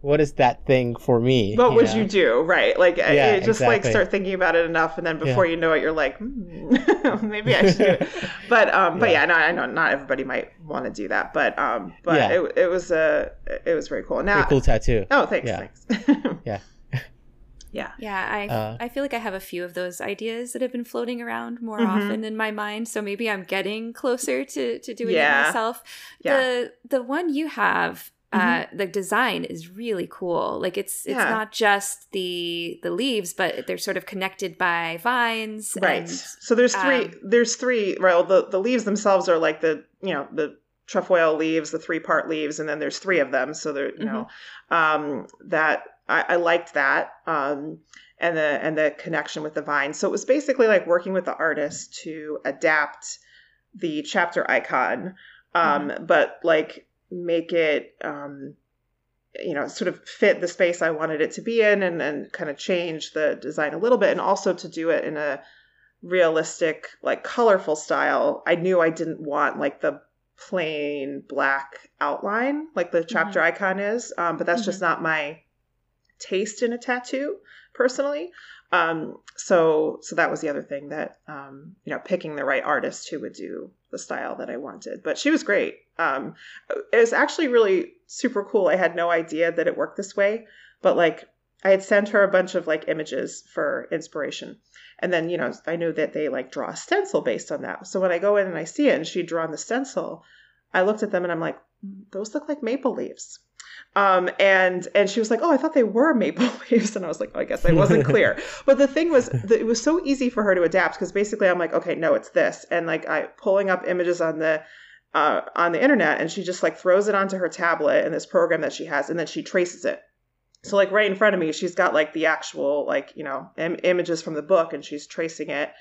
what is that thing for me? What you would know? you do? Right. Like yeah, you just exactly. like start thinking about it enough and then before yeah. you know it you're like hmm, maybe I should do it. But um yeah. but yeah, no, I know not everybody might want to do that, but um but it, it was a it was very cool. Now very cool tattoo. Oh, thanks. Thanks. yeah. Yeah. Yeah, I uh, I feel like I have a few of those ideas that have been floating around more mm-hmm. often in my mind. So maybe I'm getting closer to, to doing yeah. it myself. Yeah. The the one you have mm-hmm. uh the design is really cool. Like it's it's yeah. not just the the leaves, but they're sort of connected by vines. Right. And, so there's three um, there's three well the, the leaves themselves are like the you know the trefoil leaves, the three part leaves, and then there's three of them. So they're you mm-hmm. know um that I, I liked that. Um, and the and the connection with the vine. So it was basically like working with the artist to adapt the chapter icon, um, mm-hmm. but like make it um, you know sort of fit the space I wanted it to be in, and and kind of change the design a little bit, and also to do it in a realistic, like colorful style. I knew I didn't want like the plain black outline like the chapter mm-hmm. icon is, um, but that's mm-hmm. just not my taste in a tattoo personally. Um, so so that was the other thing that um, you know picking the right artist who would do the style that I wanted. But she was great. Um, it was actually really super cool. I had no idea that it worked this way, but like I had sent her a bunch of like images for inspiration. And then, you know, I knew that they like draw a stencil based on that. So when I go in and I see it and she'd drawn the stencil, I looked at them and I'm like, mm, those look like maple leaves. Um, and and she was like, "Oh, I thought they were maple leaves," and I was like, oh, "I guess I wasn't clear." but the thing was, it was so easy for her to adapt because basically, I'm like, "Okay, no, it's this," and like I pulling up images on the uh, on the internet, and she just like throws it onto her tablet in this program that she has, and then she traces it. So like right in front of me, she's got like the actual like you know Im- images from the book, and she's tracing it.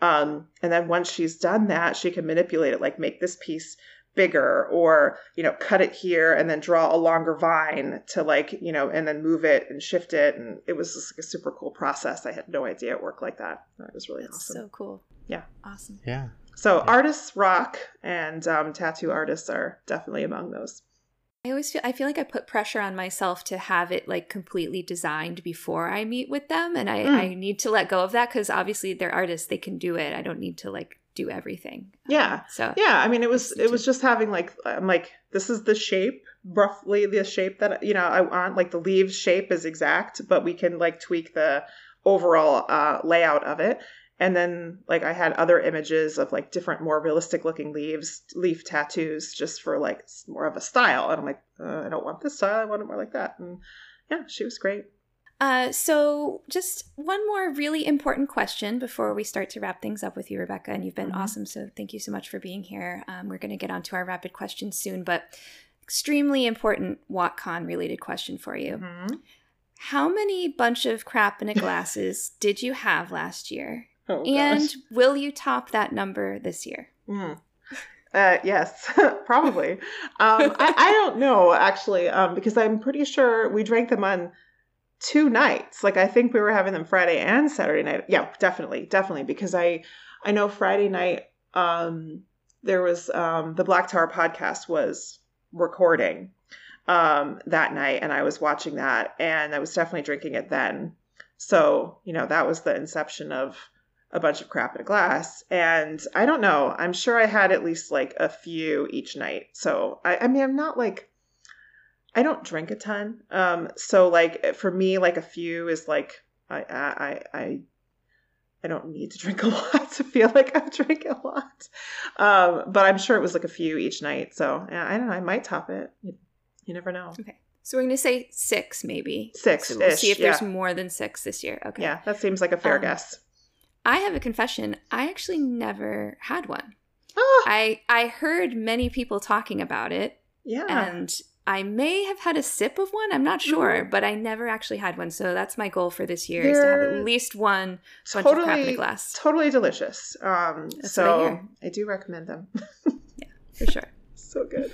Um, and then once she's done that, she can manipulate it, like make this piece bigger or you know cut it here and then draw a longer vine to like you know and then move it and shift it. And it was just like a super cool process. I had no idea it worked like that. It was really That's awesome. so cool. Yeah. Awesome. Yeah. So yeah. artists rock and um, tattoo artists are definitely among those. I always feel I feel like I put pressure on myself to have it like completely designed before I meet with them. And I, mm. I need to let go of that because obviously they're artists. They can do it. I don't need to like do everything. Yeah. So Yeah, I mean, it was it was just having like I'm like this is the shape roughly the shape that you know I want like the leaves shape is exact, but we can like tweak the overall uh, layout of it. And then like I had other images of like different more realistic looking leaves, leaf tattoos, just for like more of a style. And I'm like, uh, I don't want this style. I want it more like that. And yeah, she was great. Uh, so, just one more really important question before we start to wrap things up with you, Rebecca. And you've been Mhm. awesome. So, thank you so much for being here. Um, we're going to get on to our rapid questions soon, but extremely important WotCon related question for you. Mhm. How many bunch of crap in a glasses did you have last year? Oh, and gosh. will you top that number this year? Mm. Uh, yes, probably. Um, I, I don't know actually, um, because I'm pretty sure we drank them on two nights. Like I think we were having them Friday and Saturday night. Yeah, definitely, definitely. Because I I know Friday night um, there was um, the Black Tower podcast was recording um, that night, and I was watching that, and I was definitely drinking it then. So you know that was the inception of a bunch of crap in a glass. And I don't know. I'm sure I had at least like a few each night. So I, I mean, I'm not like I don't drink a ton. Um, so like for me, like a few is like I I I I don't need to drink a lot to feel like I'm drinking a lot. Um, but I'm sure it was like a few each night. So yeah, I don't know. I might top it. You, you never know. Okay. So, we're going to say six, maybe. Six. So, we'll see if there's yeah. more than six this year. Okay. Yeah, that seems like a fair Um, guess. I have a confession. I actually never had one. Ah, I I heard many people talking about it, yeah. and I may have had a sip of one. I'm not sure, Mhm. but I never actually had one. So that's my goal for this year is to have at least one bunch of crap in a glass totally delicious. Um, That's what I so. I, do recommend them. Yeah, for sure. so good.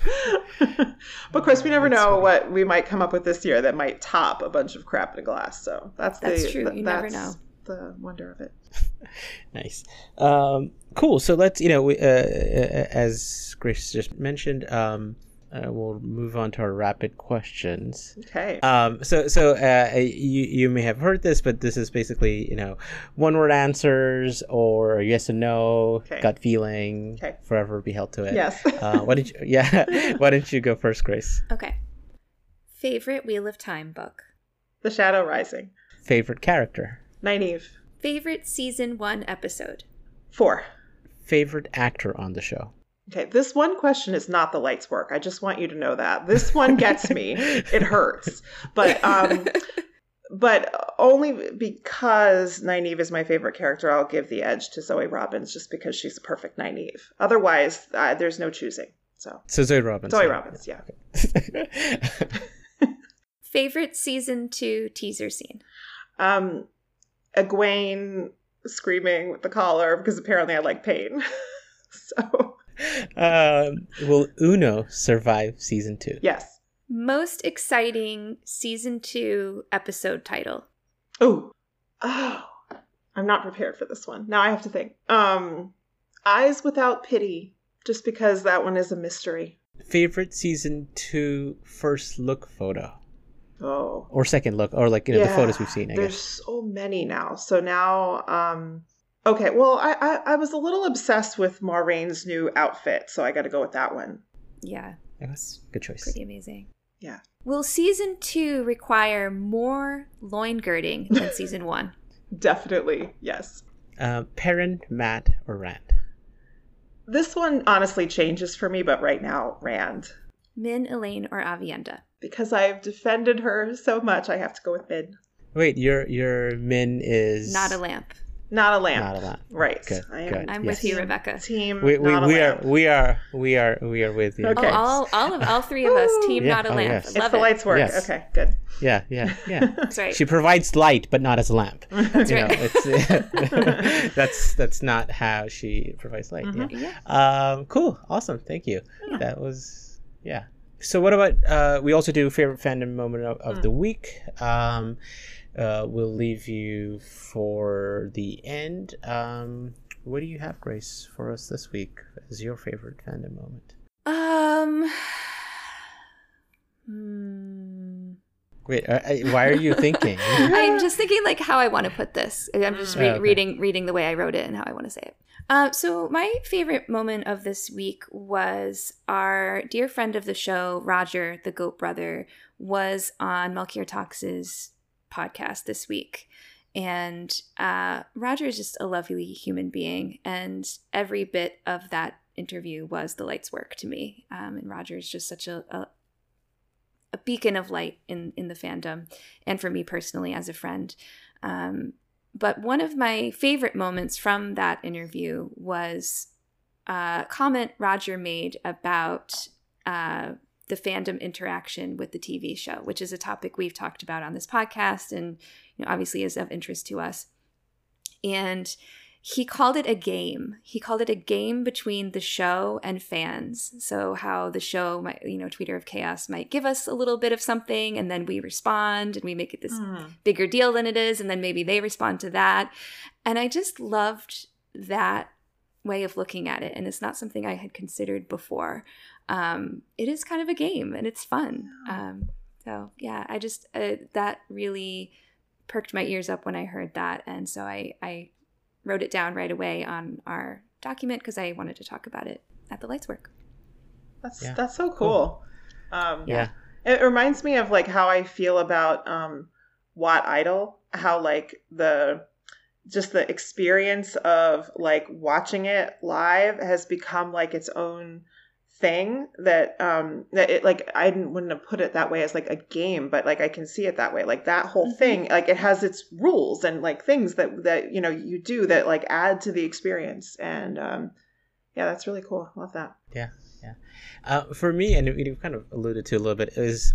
but of course, we never That's know funny. what we might come up with this year that might top a bunch of crap in a glass. So that's That's the, true. th- You never that's know. The wonder of it. Nice. Um, cool. So let's, you know, we, uh, uh, as Grace just mentioned, um, uh, we'll move on to our rapid questions. Okay. Um, so, so uh, you you may have heard this, but this is basically, you know, one word answers or yes and no, Okay. gut feeling, Okay. forever be held to it. yes. Uh, why did you? Yeah. why don't you go first, Grace? Okay. Favorite Wheel of Time book. the Shadow Rising. Favorite character. Nynaeve. Favorite season one episode. Four. Favorite actor on the show. Okay, this one question is not the lights work. I just want you to know that. This one gets me. it hurts. But um but only because Nynaeve is my favorite character, I'll give the edge to Zoe Robins just because she's a perfect Nynaeve. Otherwise, uh, there's no choosing. So, So Zoe Robins. Zoe Robins, yeah. Favorite season two teaser scene. Um Egwene screaming with the collar because apparently I like pain. so, um, will Uno survive season two? yes. Most exciting season two episode title. Oh, oh, I'm not prepared for this one. Now I have to think. Um, Eyes Without Pity, just because that one is a mystery. Favorite season two first look photo Oh, or second look or like you know the photos we've seen. I There's guess. so many now. So now, um, okay. Well, I, I I was a little obsessed with Moiraine's new outfit, so I got to go with that one. Yeah, I guess. Good choice. pretty amazing. Yeah. Will season two require more loin girding than season one? Definitely, yes. Uh, Perrin, Mat, or Rand? This one honestly changes for me, but right now, Rand. Min, Elayne, or Aviendha? Because I've defended her so much, I have to go with Min. Wait, your your Min is Not a lamp. Not a lamp. Not a lamp. Right. Good, I am good. I'm Yes. with you, Rebecca. Team. We we, not a we are we are we are we are with you. Okay. Oh, all, all of all three of us, team Yeah, not a oh, lamp. yes. It's Love the it. lights work. Yes. Okay, good. Yeah, yeah, yeah. That's right. she provides light, but not as a lamp. That's You know, right. it's, that's that's not how she provides light. Mhm. Yeah. yeah. Um, cool. Awesome. Thank you. Yeah. That was yeah. So what about uh we also do favorite fandom moment of, of Mm. the week. Um uh we'll leave you for the end. Um what do you have, Grace, for us this week as your favorite fandom moment? Um. Hmm. Wait, uh, uh, why are you thinking? I'm just thinking like how I want to put this. I'm just re- Mm. Okay. reading reading the way I wrote it and how I want to say it. Uh, so my favorite moment of this week was our dear friend of the show, Roger, the Goat Brother, was on Melchior Talks' podcast this week. And uh, Roger is just a lovely human being. And every bit of that interview was the light's work to me. Um, and Roger is just such a, a, a beacon of light in, in the fandom and for me personally as a friend. Um, but one of my favorite moments from that interview was a comment Roger made about uh, the fandom interaction with the TV show, which is a topic we've talked about on this podcast and you know, obviously is of interest to us. And he called it a game. He called it a game between the show and fans. So how the show might, you know, Tweeter of Chaos might give us a little bit of something and then we respond and we make it this mm. bigger deal than it is and then maybe they respond to that. And I just loved that way of looking at it and it's not something I had considered before. Um, it is kind of a game and it's fun. Um, so yeah, I just uh, that really perked my ears up when I heard that and so I I wrote it down right away on our document because I wanted to talk about it at the lights work. That's yeah. that's so cool. Um, yeah, it reminds me of like how I feel about um, Wat Idol. How like the just the experience of like watching it live has become like its own thing that um that it like I wouldn't have put it that way as like a game, but like I can see it that way. Like that whole mm-hmm. thing, like it has its rules and like things that that you know you do that like add to the experience. And um yeah, that's really cool. Love that. Yeah, yeah. Uh, for me, and you kind of alluded to a little bit, is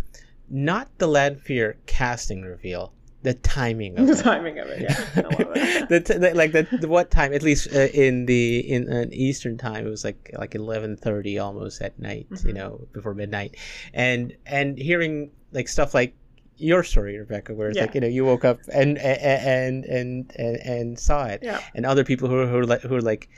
not the Lanfear casting reveal, the timing of the it. timing of it yeah the, t- the, like the, the, what time at least uh, in the in an eastern time it was like like 11:30 almost at night mm-hmm. you know before midnight and and hearing like stuff like your story rebecca where it's yeah. like you know you woke up and and and and, and saw it yeah. and other people who, who are like who are like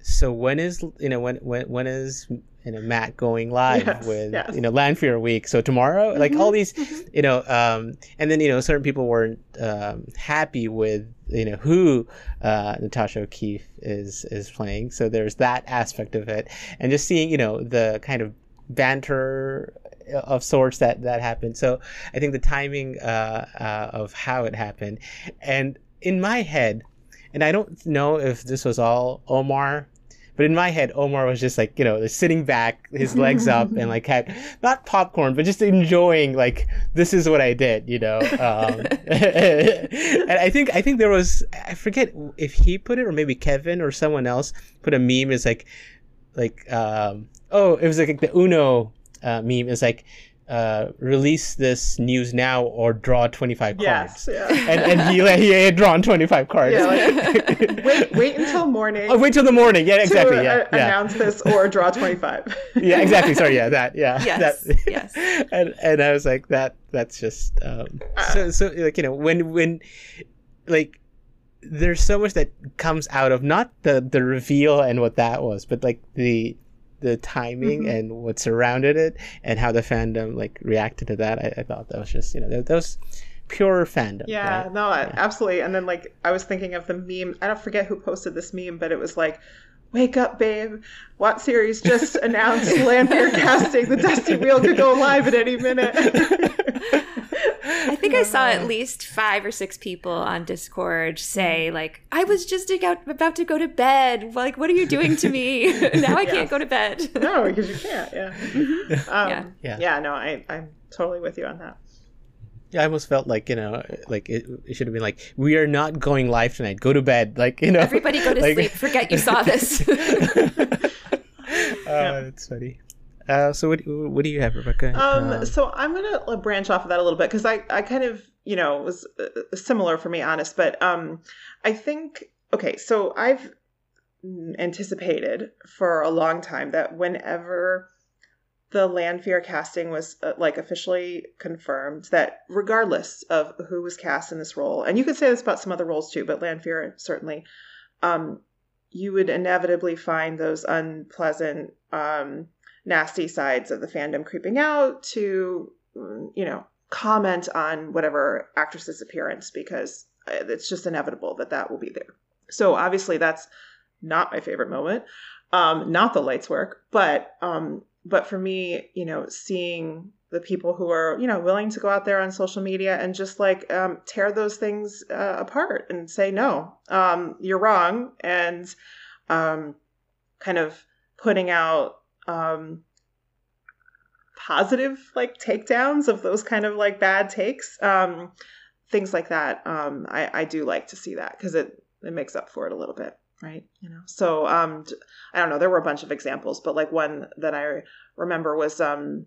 so when is you know when when when is you know Matt going live yes, with yes. you know Lanfear Week. So tomorrow, mm-hmm, like all these, mm-hmm. you know, um, and then you know certain people weren't um, happy with you know who uh, Natasha O'Keeffe is is playing. So there's that aspect of it, and just seeing you know the kind of banter of sorts that that happened. So I think the timing uh, uh, of how it happened, and in my head, and I don't know if this was all Omar but in my head, Omar was just like, you know, sitting back, his legs up, and like had not popcorn, but just enjoying like this is what I did, you know. Um, and I think I think there was I forget if he put it or maybe Kevin or someone else put a meme is like like um, oh it was like the Uno uh, meme is like uh, release this news now or draw 25 yes, cards. Yeah. And, and he, he had drawn 25 cards. Yeah, like, wait, wait until morning. Oh, wait till the morning. Yeah, exactly. To, yeah, uh, yeah. Announce this or draw 25. yeah, exactly. Sorry. Yeah, that. Yeah. Yes. That, yes. And, and I was like, that, that's just, um, uh, so, so like, you know, when, when, like, there's so much that comes out of not the the reveal and what that was, but like the the timing mm-hmm. and what surrounded it and how the fandom like reacted to that. I, I thought that was just you know that, that was pure fandom. Yeah, right? no, yeah. absolutely. And then like I was thinking of the meme. I don't forget who posted this meme, but it was like. Wake up, babe. What series just announced Lanfear casting. The Dusty Wheel could go live at any minute. I think I saw at least five or six people on Discord say, like, I was just about to go to bed. Like, what are you doing to me? now I can't go to bed. no, because you can't. Yeah. Mm-hmm. Um, yeah. yeah. Yeah. No, I, I'm totally with you on that. Yeah, I almost felt like you know, like it, it, should have been like, we are not going live tonight. Go to bed. Like you know, everybody go to like... sleep. Forget you saw this. uh, yeah. That's funny. Uh, so what what do you have, Rebecca? Um, um, so I'm gonna branch off of that a little bit because I I kind of you know was uh, similar for me, honest, but um, I think okay. So I've anticipated for a long time that whenever the Lanfear casting was uh, like officially confirmed that regardless of who was cast in this role, and you could say this about some other roles too, but Lanfear certainly, um, you would inevitably find those unpleasant um, nasty sides of the fandom creeping out to, you know, comment on whatever actress's appearance because uh, it's just inevitable that that will be there. So obviously that's not my favorite moment. Um, not the lights work, but um, but for me, you know, seeing the people who are you know willing to go out there on social media and just like um, tear those things uh, apart and say no, um, you're wrong, and um, kind of putting out um, positive like takedowns of those kind of like bad takes um things like that um i i do like to see that because it it makes up for it a little bit right you know? So um i don't know there were a bunch of examples but like one that i remember was um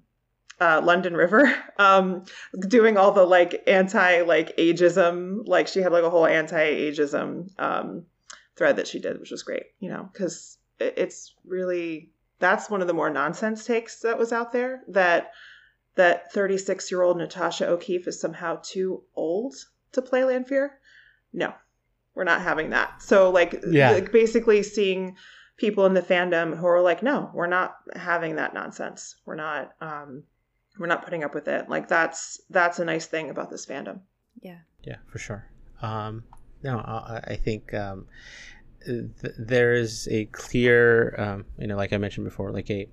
uh, London River, um, doing all the like anti like ageism, like she had like a whole anti ageism um, thread that she did, which was great, you know, because it's really that's one of the more nonsense takes that was out there that that 36 year old Natasha O'Keeffe is somehow too old to play Lanfear. No, we're not having that. So like, yeah. like basically seeing people in the fandom who are like, no, we're not having that nonsense. We're not um we're not putting up with it. Like that's that's a nice thing about this fandom. Yeah. Yeah, for sure. Um no, I, I think um th- there is a clear, um, you know, like I mentioned before, like a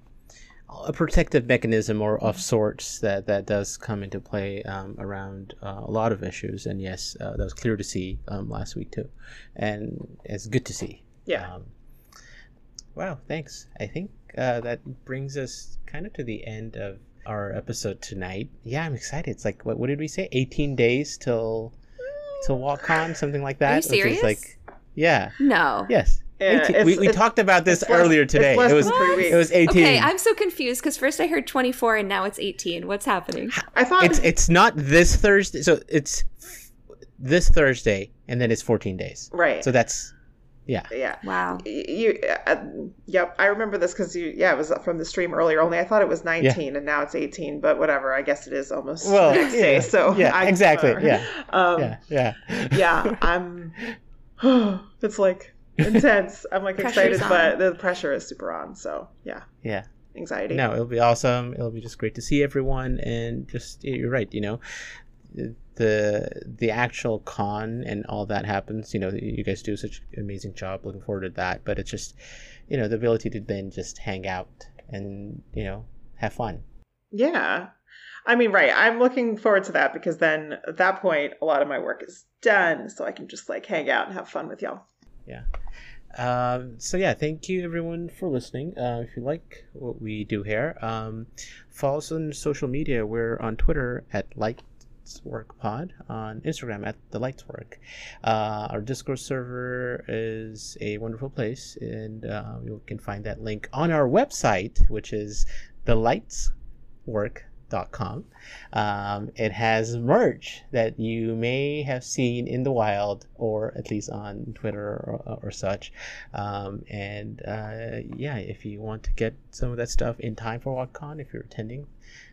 a protective mechanism or of sorts that that does come into play um, around uh, a lot of issues. And yes, uh, that was clear to see um, last week too, and it's good to see. Yeah. Um, wow. Thanks. I think uh, that brings us kind of to the end of our episode tonight. Yeah, I'm excited. It's like what, what did we say? 18 days till till WotCon, something like that. Are you serious? like yeah. No. Yes. Yeah, 18 we we talked about this it's less- earlier today. It was than three weeks. it was 18. Okay, I'm so confused because first I heard 24 and now it's 18. What's happening? I thought it's it's not this Thursday. So it's this Thursday and then it's 14 days. right. So that's yeah. yeah. Wow. You, uh, yep. I remember this because you, yeah, it was from the stream earlier. Only I thought it was 19 and now it's 18. But whatever. I guess it is almost Well, the next yeah, day. So yeah, I- exactly, whatever. yeah. Um, yeah. Yeah. yeah. I'm. it's like intense. I'm like Pressure's excited, on. but the pressure is super on. So yeah, Yeah. anxiety. No, it'll be awesome. It'll be just great to see everyone, and just you're right. You know, the the actual con and all that happens. You know, you guys do such an amazing job. Looking forward to that. But it's just, you know, the ability to then just hang out and you know have fun. Yeah. I mean, right. I'm looking forward to that because then at that point, a lot of my work is done. So I can just like hang out and have fun with y'all. Yeah. Um, so yeah, thank you everyone for listening. Uh, if you like what we do here, um, follow us on social media. We're on Twitter at LightsWorkPod, on Instagram at the Lightswork. Uh, our Discord server is a wonderful place, and uh, you can find that link on our website, which is Um, it has merch that you may have seen in the wild or at least on Twitter or, or such. Um, and uh, yeah, if you want to get some of that stuff in time for WotCon, if you're attending,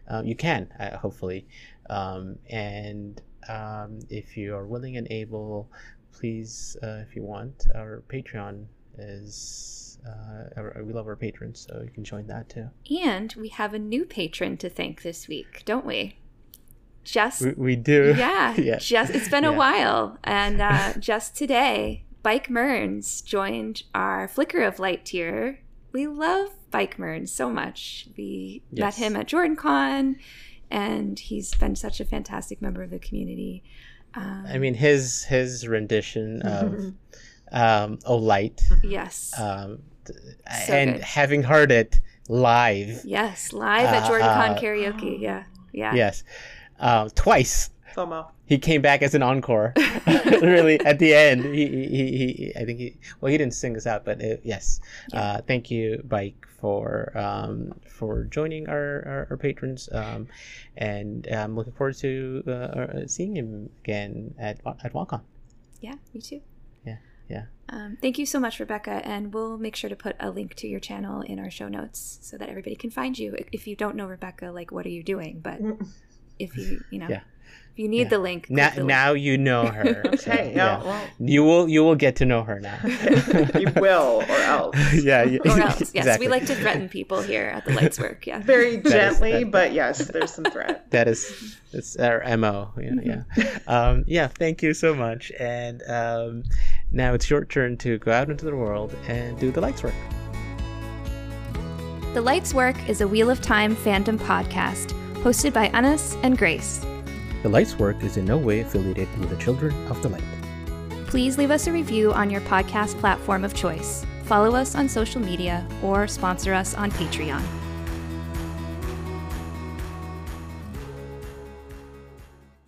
um, you can, uh, hopefully. Um, and um, if you are willing and able, please, uh, if you want, our Patreon is. Uh, we love our patrons, so you can join that too. And we have a new patron to thank this week, don't we? Just We, we do. yeah, yeah. just it's been a while, and uh, just today, Bike Merns joined our Flicker of Light tier. We love Bike Merns so much. We Yes. met him at Jordan Con, and he's been such a fantastic member of the community. Um, I mean, his his rendition of um, "Oh Light," yes, um, So and good. having heard it live, yes, live at uh, JordanCon uh, karaoke. Yeah, yeah, yes, um, twice. FOMO. He came back as an encore. really, at the end, he, he, he, he I think he well, he didn't sing us out, but uh yes. Uh, thank you, Bike, for um, for joining our, our, our patrons, um, and I'm looking forward to uh, uh, seeing him again at at WotCon. yeah, me too. Yeah, yeah. Um, thank you so much, Rebecca, and we'll make sure to put a link to your channel in our show notes so that everybody can find you. If you don't know Rebecca, like, what are you doing? But if you, you know, Yeah. if you need Yeah. the link, Now, the link. now you know her. so, Okay. Yeah. Well, You will you will get to know her now. you will or else. yeah. you- or else, yes, exactly. we like to threaten people here at the Lights Work. Yeah, Very is- gently, that- but yes, there's some threat. That is that's our mo. Yeah, yeah. Um, yeah. Thank you so much, and um, Now it's your turn to go out into the world and do the lights work. The Lights Work is a Wheel of Time fandom podcast hosted by Anas and Grace. The Lights Work is in no way affiliated with the Children of the Light. Please leave us a review on your podcast platform of choice, follow us on social media, or sponsor us on Patreon.